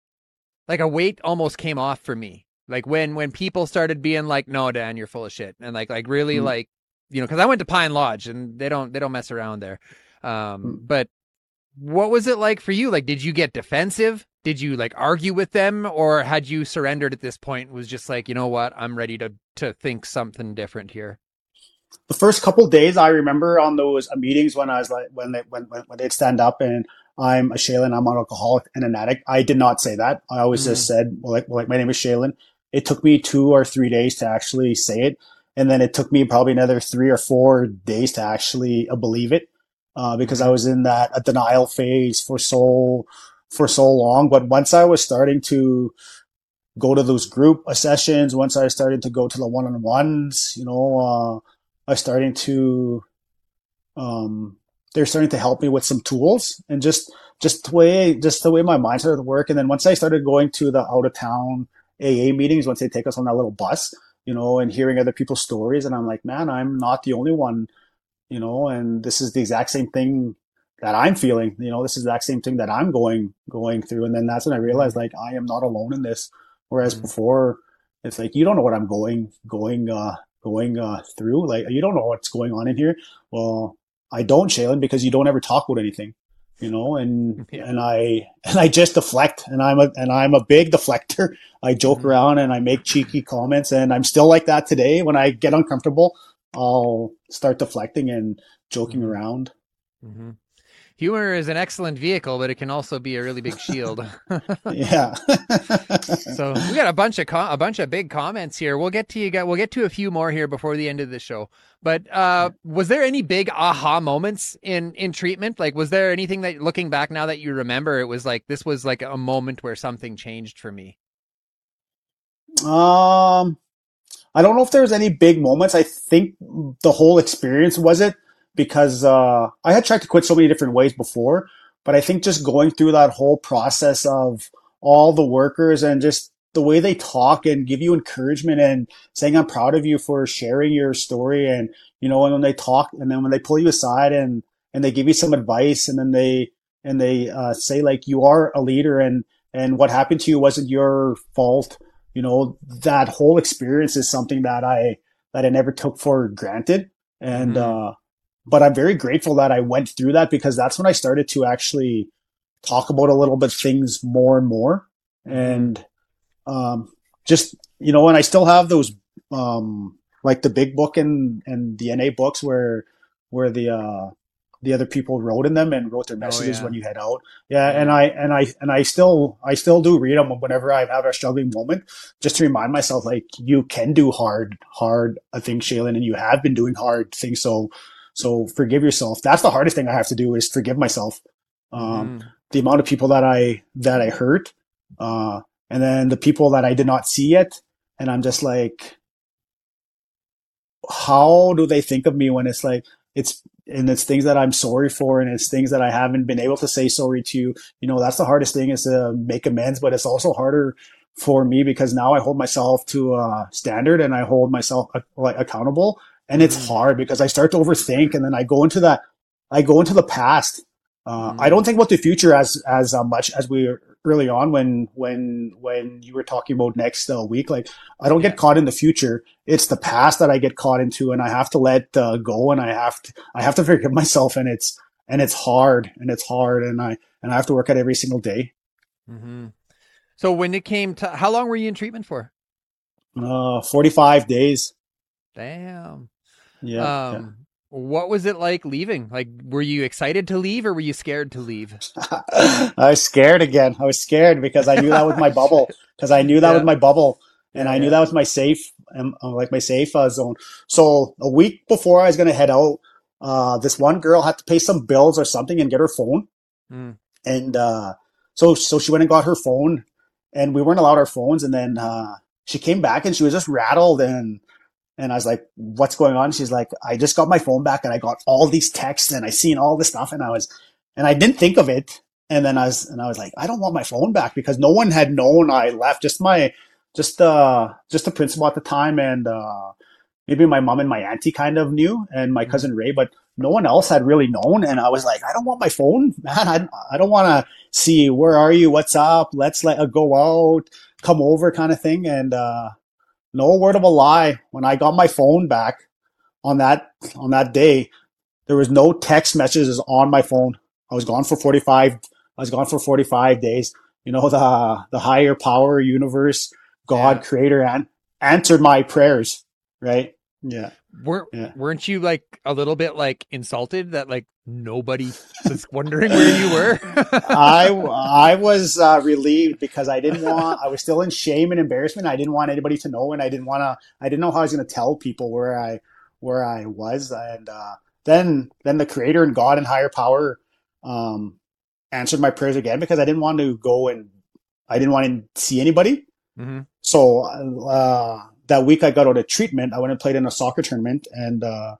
like a weight almost came off for me. Like when when people started being like, "No, Dan, you're full of shit," and like like really mm. like you know, because I went to Pine Lodge and they don't they don't mess around there. Um, mm. but what was it like for you? Like, did you get defensive? Did you like argue with them, or had you surrendered at this point? Was just like, you know what, I'm ready to to think something different here. The first couple days, I remember on those meetings when I was like, when they when when, when they'd stand up and I'm a Shalen, I'm an alcoholic and an addict. I did not say that. I always mm-hmm. just said, well, like, well, like my name is Shalen. It took me two or three days to actually say it. And then it took me probably another three or four days to actually uh, believe it. Uh, because I mm-hmm. was in that a denial phase for so, for so long. But once I was starting to go to those group sessions, once I started to go to the one-on-ones, you know, uh, I starting to, um, they're starting to help me with some tools and just just the way just the way my mind started to work. And then once I started going to the out of town AA meetings, once they take us on that little bus, you know, and hearing other people's stories, and I'm like, man, I'm not the only one, you know, and this is the exact same thing that I'm feeling. You know, this is the exact same thing that I'm going going through. And then that's when I realized like I am not alone in this. Whereas mm-hmm. before, it's like you don't know what I'm going going uh going uh through. Like you don't know what's going on in here. Well, I don't, Shalen, because you don't ever talk about anything, you know, and, yeah. and I, and I just deflect and I'm a, and I'm a big deflector. I joke mm-hmm. around and I make cheeky comments and I'm still like that today. When I get uncomfortable, I'll start deflecting and joking mm-hmm. around. Mm-hmm humor is an excellent vehicle, but it can also be a really big shield. yeah. so we got a bunch of com- a bunch of big comments here. We'll get to you. guys. We'll get to a few more here before the end of the show. But uh, was there any big aha moments in in treatment? Like, was there anything that looking back now that you remember, it was like this was like a moment where something changed for me? Um, I don't know if there was any big moments. I think the whole experience was it because uh, I had tried to quit so many different ways before, but I think just going through that whole process of all the workers and just the way they talk and give you encouragement and saying I'm proud of you for sharing your story and you know and when they talk and then when they pull you aside and and they give you some advice and then they and they uh, say like you are a leader and and what happened to you wasn't your fault you know that whole experience is something that I that I never took for granted and mm-hmm. uh but I'm very grateful that I went through that because that's when I started to actually talk about a little bit things more and more. And, um, just, you know, and I still have those, um, like the big book and, and the NA books where, where the, uh, the other people wrote in them and wrote their oh, messages oh, yeah. when you head out. Yeah, and I and I and I still I still do read them whenever I have a struggling moment, just to remind myself like you can do hard hard things, Shalen, and you have been doing hard things. So so forgive yourself. That's the hardest thing I have to do is forgive myself. Um, mm. the amount of people that I, that I hurt, uh, and then the people that I did not see yet. And I'm just like, how do they think of me when it's like, it's, and it's things that I'm sorry for and it's things that I haven't been able to say sorry to. You know, that's the hardest thing is to make amends, but it's also harder for me because now I hold myself to a standard and I hold myself uh, like accountable and it's mm. hard because I start to overthink, and then I go into that, I go into the past. Uh, mm. I don't think about the future as as uh, much as we early on when when when you were talking about next uh, week. Like I don't get caught in the future; it's the past that I get caught into, and I have to let uh, go, and I have to I have to forgive myself, and it's and it's hard, and it's hard, and I and I have to work at every single day. Mm-hmm. So when it came to how long were you in treatment for? Uh, forty five days. Damn. Yeah, um, yeah. What was it like leaving? Like, were you excited to leave or were you scared to leave? I was scared again. I was scared because I knew that was my bubble. Because I knew that yeah. was my bubble, and yeah, I knew that was my safe, um, uh, like my safe uh, zone. So a week before I was gonna head out, uh, this one girl had to pay some bills or something and get her phone, mm. and uh, so so she went and got her phone, and we weren't allowed our phones, and then uh, she came back and she was just rattled and and I was like, what's going on? She's like, I just got my phone back and I got all these texts and I seen all this stuff and I was, and I didn't think of it. And then I was, and I was like, I don't want my phone back because no one had known I left. Just my, just, uh, just the principal at the time and, uh, maybe my mom and my auntie kind of knew and my mm-hmm. cousin Ray, but no one else had really known. And I was like, I don't want my phone, man. I, I don't want to see where are you, what's up, let's let uh, go out, come over, kind of thing. And uh, no word of a lie, when I got my phone back on that on that day, there was no text messages on my phone. I was gone for 45. I was gone for 45 days. You know, the, the higher power universe, God, yeah. creator, and answered my prayers. Right. Yeah. Weren't, yeah. weren't you like a little bit like insulted that like nobody was wondering where you were? I, I was uh, relieved because I didn't want, I was still in shame and embarrassment. I didn't want anybody to know. And I didn't want to, I didn't know how I was going to tell people where I, where I was. And, uh, then then the creator and God and higher power um, answered my prayers again because I didn't want to go and I didn't want to see anybody. Mm-hmm. So uh, that week I got out of treatment. I went and played in a soccer tournament and uh,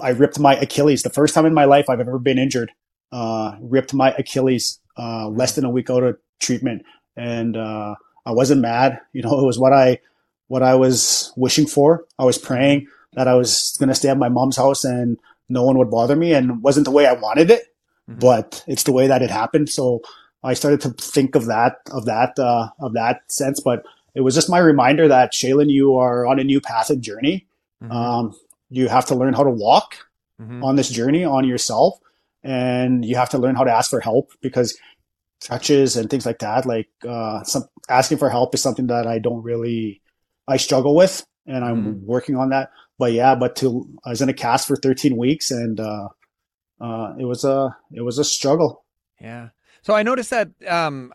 I ripped my Achilles. The first time in my life I've ever been injured. Uh, ripped my Achilles uh, less than a week out of treatment, and uh, I wasn't mad. You know, it was what I what I was wishing for. I was praying that I was going to stay at my mom's house and no one would bother me and wasn't the way I wanted it, mm-hmm. but it's the way that it happened. So I started to think of that, of that, uh, of that sense. But it was just my reminder that Shalen, you are on a new path and journey. Mm-hmm. Um, you have to learn how to walk mm-hmm. on this journey on yourself and you have to learn how to ask for help because crutches and things like that, like, uh, some asking for help is something that I don't really, I struggle with and I'm mm-hmm. working on that but yeah, but to I was in a cast for 13 weeks and uh, uh, it was a it was a struggle. Yeah. So I noticed that um,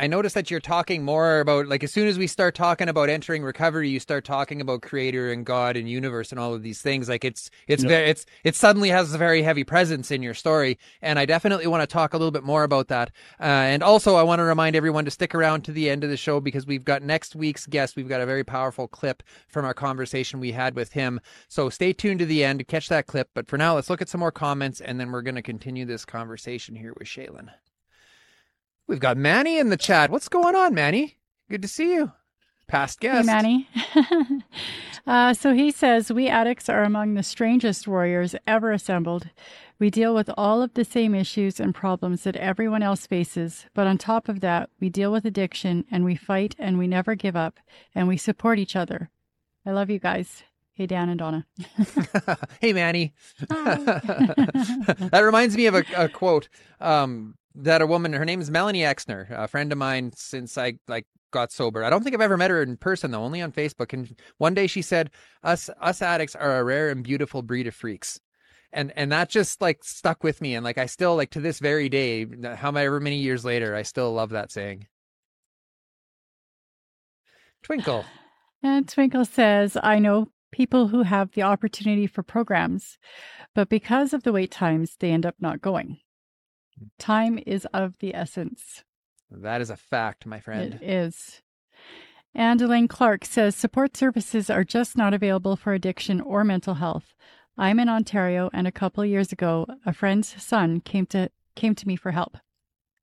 I noticed that you're talking more about like as soon as we start talking about entering recovery, you start talking about creator and God and universe and all of these things. Like it's it's yep. very it's it suddenly has a very heavy presence in your story, and I definitely want to talk a little bit more about that. Uh, and also, I want to remind everyone to stick around to the end of the show because we've got next week's guest. We've got a very powerful clip from our conversation we had with him. So stay tuned to the end to catch that clip. But for now, let's look at some more comments, and then we're going to continue this conversation here with Shalen. We've got Manny in the chat. What's going on, Manny? Good to see you. Past guest. Hey, Manny. uh, so he says, We addicts are among the strangest warriors ever assembled. We deal with all of the same issues and problems that everyone else faces, but on top of that, we deal with addiction and we fight and we never give up and we support each other. I love you guys. Hey, Dan and Donna. hey, Manny. that reminds me of a, a quote. Um, that a woman, her name is Melanie Exner, a friend of mine since I like got sober. I don't think I've ever met her in person though, only on Facebook. And one day she said, "Us us addicts are a rare and beautiful breed of freaks." And and that just like stuck with me and like I still like to this very day, however many years later, I still love that saying. Twinkle. And Twinkle says, "I know people who have the opportunity for programs, but because of the wait times, they end up not going." Time is of the essence. That is a fact, my friend. It is. And Elaine Clark says support services are just not available for addiction or mental health. I'm in Ontario, and a couple years ago, a friend's son came to came to me for help.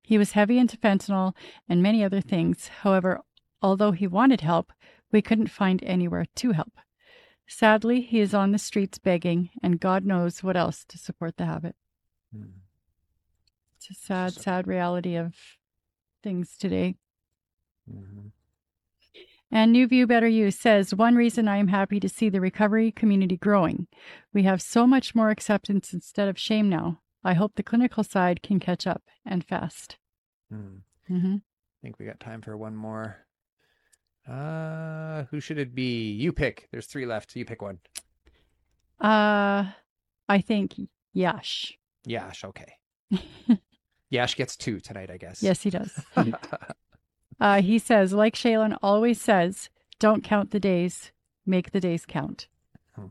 He was heavy into fentanyl and many other things. However, although he wanted help, we couldn't find anywhere to help. Sadly, he is on the streets begging, and God knows what else to support the habit. Mm. It's a sad, so. sad reality of things today. Mm-hmm. And New View Better You says, One reason I am happy to see the recovery community growing. We have so much more acceptance instead of shame now. I hope the clinical side can catch up and fast. Mm. Mm-hmm. I think we got time for one more. Uh, who should it be? You pick. There's three left. You pick one. Uh, I think Yash. Yash. Okay. Yash gets two tonight, I guess. Yes, he does. uh, he says, like Shalen always says, don't count the days, make the days count. Hmm.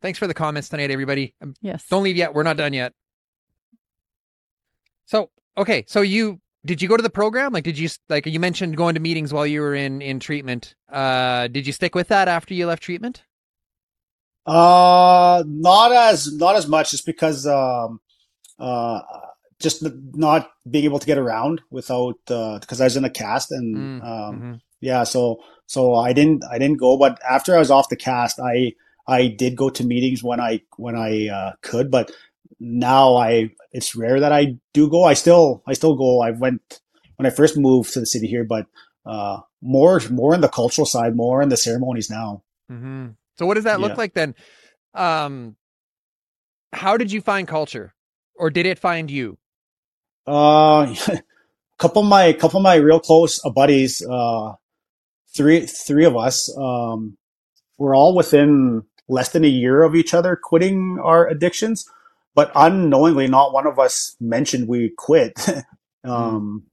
Thanks for the comments tonight, everybody. Um, yes. Don't leave yet. We're not done yet. So, okay. So you did you go to the program? Like, did you like you mentioned going to meetings while you were in in treatment? Uh, did you stick with that after you left treatment? Uh, not as not as much, just because um, uh, just not being able to get around without because uh, I was in a cast and mm, um, mm-hmm. yeah, so so I didn't I didn't go. But after I was off the cast, I I did go to meetings when I when I uh, could, but now I it's rare that I do go. I still I still go. I went when I first moved to the city here, but uh, more more in the cultural side, more in the ceremonies now. Mm-hmm. So what does that look like then? Um, how did you find culture, or did it find you? Uh, couple of my couple of my real close uh, buddies, uh, three three of us, um, we're all within less than a year of each other quitting our addictions, but unknowingly, not one of us mentioned we quit. um,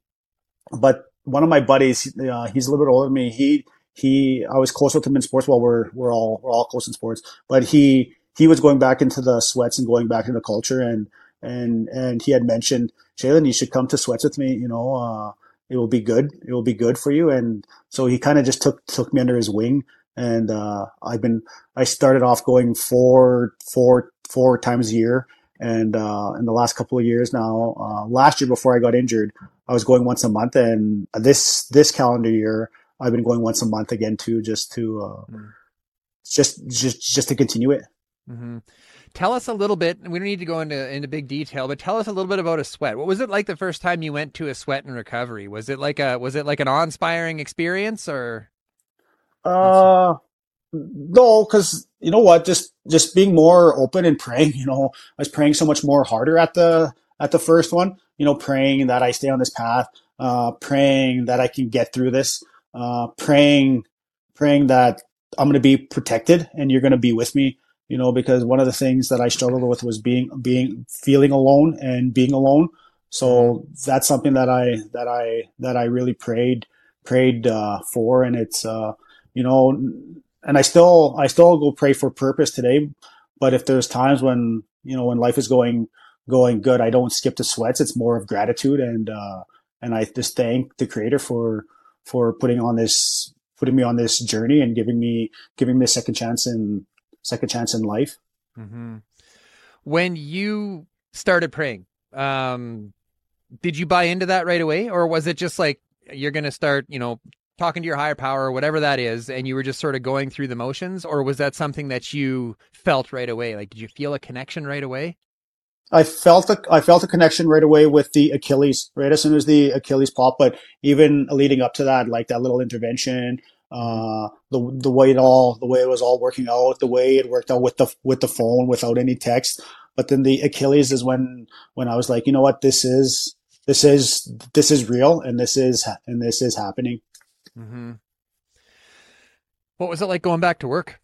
but one of my buddies, uh, he's a little bit older than me. He he, I was close with him in sports. Well, we're we're all we're all close in sports, but he he was going back into the sweats and going back into culture and and and he had mentioned Shalen, you should come to sweats with me. You know, uh, it will be good. It will be good for you. And so he kind of just took took me under his wing. And uh, I've been I started off going four four four times a year. And uh, in the last couple of years now, uh, last year before I got injured, I was going once a month. And this this calendar year, I've been going once a month again too, just to uh, Mm. just just just to continue it. Mm-hmm. Tell us a little bit. We don't need to go into into big detail, but tell us a little bit about a sweat. What was it like the first time you went to a sweat and recovery? Was it like a was it like an awe inspiring experience or? Uh, no, because you know what? Just just being more open and praying. You know, I was praying so much more harder at the at the first one. You know, praying that I stay on this path. Uh, praying that I can get through this. Uh, praying, praying that I'm going to be protected and you're going to be with me. You know, because one of the things that I struggled with was being being feeling alone and being alone. So that's something that I that I that I really prayed prayed uh, for, and it's uh, you know, and I still I still go pray for purpose today. But if there's times when you know when life is going going good, I don't skip the sweats. It's more of gratitude and uh, and I just thank the Creator for for putting on this putting me on this journey and giving me giving me a second chance in second chance in life. Mm-hmm. When you started praying, um, did you buy into that right away, or was it just like you're going to start, you know, talking to your higher power, or whatever that is, and you were just sort of going through the motions, or was that something that you felt right away? Like, did you feel a connection right away? I felt a, I felt a connection right away with the Achilles, right as soon as the Achilles popped. But even leading up to that, like that little intervention, uh, the the way it all, the way it was all working out, the way it worked out with the with the phone without any text. But then the Achilles is when when I was like, you know what, this is this is this is real, and this is and this is happening. Mm-hmm. What was it like going back to work?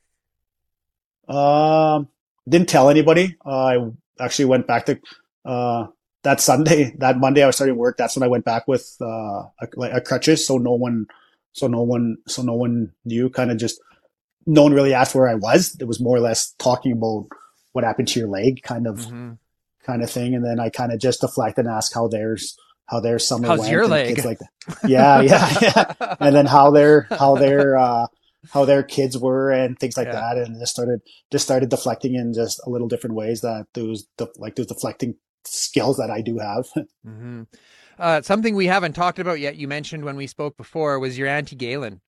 Um, didn't tell anybody. Uh, I actually went back to uh, that Sunday, that Monday I was starting work. That's when I went back with uh, a, like a crutches, so no one, so no one, so no one knew. Kind of just no one really asked where I was. It was more or less talking about what happened to your leg, kind of, Mm-hmm. kind of thing. And then I kind of just deflect and ask how theirs, how their summer How's went. your leg? Kids like that. Yeah, yeah, yeah and then how their how their uh, how their kids were and things like Yeah. that, and just started just started deflecting in just a little different ways that those like those deflecting skills that I do have. Mm-hmm. Uh, something we haven't talked about yet. You mentioned when we spoke before was your auntie Galen.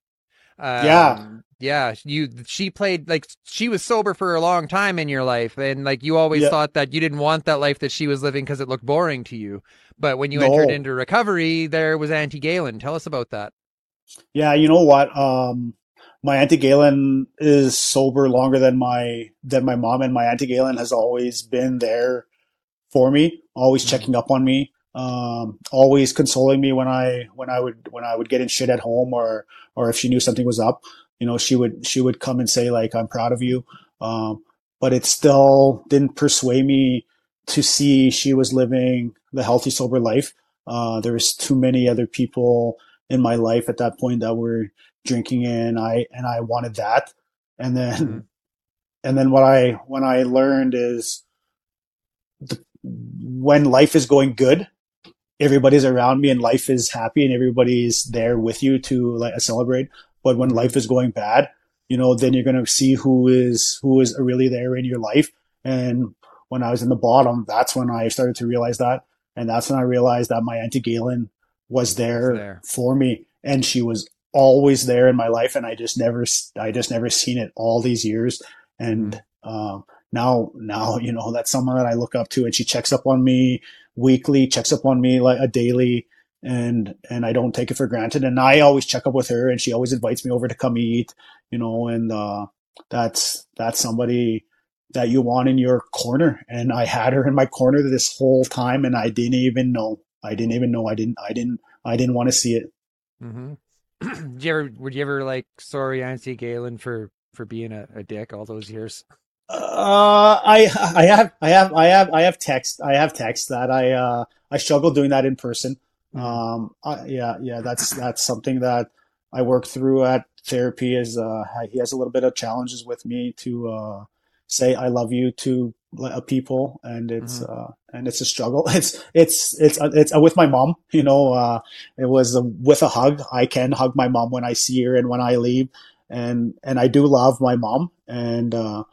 Um, Yeah. yeah. You she played like she was sober for a long time in your life, and like you always Yeah. thought that you didn't want that life that she was living because it looked boring to you. But when you No. entered into recovery, there was Auntie Galen. Tell us about that. yeah, you know what? Um, my auntie Galen is sober longer than my than my mom, and my auntie Galen has always been there for me, always Mhm. checking up on me, um, always consoling me when I when I would when I would get in shit at home or or if she knew something was up, you know, she would she would come and say like I'm proud of you. Um, but it still didn't persuade me to see she was living the healthy sober life. Uh, there was too many other people in my life at that point that were drinking and I and I wanted that. And then Mhm. and then what I when I learned is the, when life is going good, everybody's around me and life is happy and everybody's there with you to like celebrate. But when life is going bad, you know, then you're gonna see who is who is really there in your life. And when I was in the bottom, that's when I started to realize that, and that's when I realized that my auntie Galen was there, there. for me, and she was always there in my life, and I just never, I just never seen it all these years, and um, now, now, you know, that's someone that I look up to and she checks up on me weekly, checks up on me like a daily and, and I don't take it for granted. And I always check up with her and she always invites me over to come eat, you know, and, uh, that's, that's somebody that you want in your corner. And I had her in my corner this whole time and I didn't even know. I didn't even know. I didn't, I didn't, I didn't want to see it. Mm-hmm. Did you ever, would you ever like sorry Nancy Galen for, for being a, a dick all those years? Uh, I I have I have I have I have text I have text that I uh I struggle doing that in person. Mm-hmm. Um, I, yeah, yeah, that's that's something that I work through at therapy. Is uh he has a little bit of challenges with me to uh say I love you to uh, people, and it's mm-hmm. uh and it's a struggle. It's it's it's uh, it's uh, with my mom. You know, uh, it was uh, with a hug. I can hug my mom when I see her and when I leave, and and I do love my mom and. uh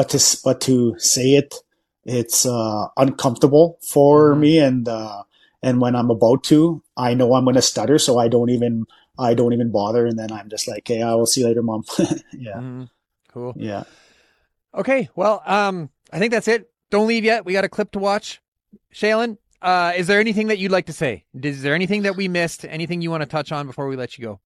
but to but to say it, it's uh, uncomfortable for mm-hmm. me, and uh, and when I'm about to, I know I'm going to stutter, so I don't even I don't even bother, and then I'm just like, "Hey, I will see you later, mom." yeah, mm-hmm. cool. Yeah. Okay, well, um, I think that's it. Don't leave yet. We got a clip to watch. Shalen, uh, is there anything that you'd like to say? Is there anything that we missed? Anything you want to touch on before we let you go?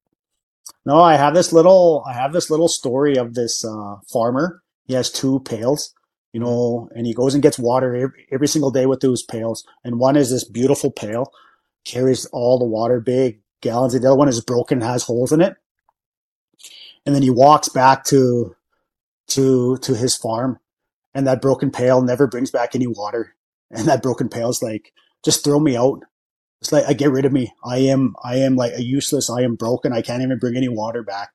No, I have this little I have this little story of this uh, farmer he has two pails, you mm-hmm. know, and he goes and gets water every, every single day with those pails. And one is this beautiful pail, carries all the water, big gallons. The other one is broken, has holes in it. And then he walks back to, to, to his farm and that broken pail never brings back any water. And that broken pail is like, just throw me out. It's like, I get rid of me. I am, I am like a useless. I am broken. I can't even bring any water back.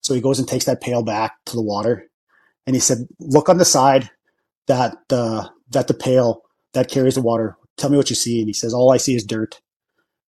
So he goes and takes that pail back to the water and he said, "Look on the side that the that the pail that carries the water. Tell me what you see." And he says, "All I see is dirt."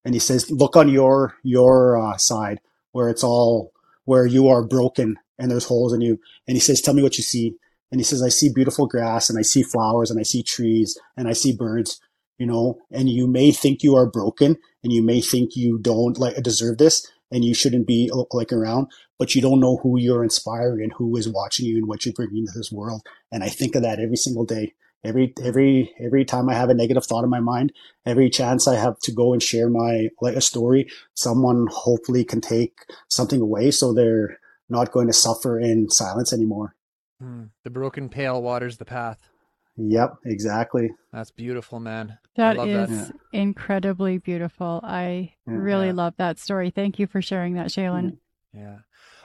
And he says, "Look on your your uh, side where it's all where you are broken and there's holes in you." And he says, "Tell me what you see." And he says, "I see beautiful grass and I see flowers and I see trees and I see birds." You know, and you may think you are broken and you may think you don't like deserve this and you shouldn't be like around, but you don't know who you're inspiring and who is watching you and what you're bringing into this world. And I think of that every single day. Every, every, every time I have a negative thought in my mind, every chance I have to go and share my, like a story, someone hopefully can take something away so they're not going to suffer in silence anymore. Hmm. The broken pail waters the path. Yep, exactly. That's beautiful, man. That is that. incredibly beautiful. I yeah. really love that story. Thank you for sharing that, Shalen. Yeah.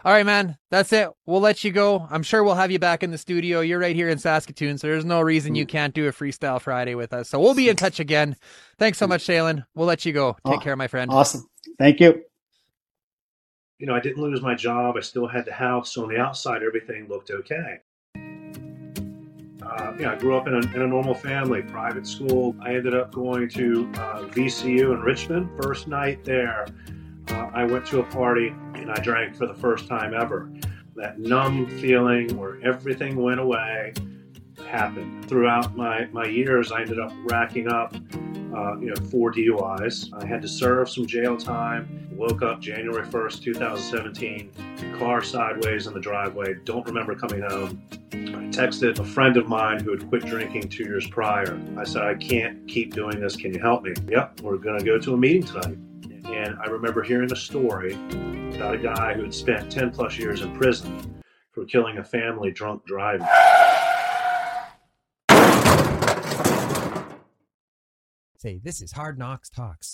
All right, man. That's it. We'll let you go. I'm sure we'll have you back in the studio. You're right here in Saskatoon, so there's no reason you can't do a freestyle Friday with us. So we'll be in touch again. Thanks so much, Shalen. We'll let you go. Take oh, care, my friend. Awesome. Thank you. You know, I didn't lose my job. I still had the house. So on the outside, everything looked okay. Uh, you know, I grew up in a, in a, normal family, private school. I ended up going to uh, VCU in Richmond. First night there, uh, I went to a party and I drank for the first time ever. That numb feeling where everything went away happened. Throughout my, my years, I ended up racking up, uh, you know, four DUIs. I had to serve some jail time. Woke up January 1st, 2017, car sideways in the driveway. Don't remember coming home. I texted a friend of mine who had quit drinking two years prior. I said, I can't keep doing this. Can you help me? Yep, we're going to go to a meeting tonight. And I remember hearing a story about a guy who had spent 10 plus years in prison for killing a family drunk driving. Say, this is Hard Knox Talks.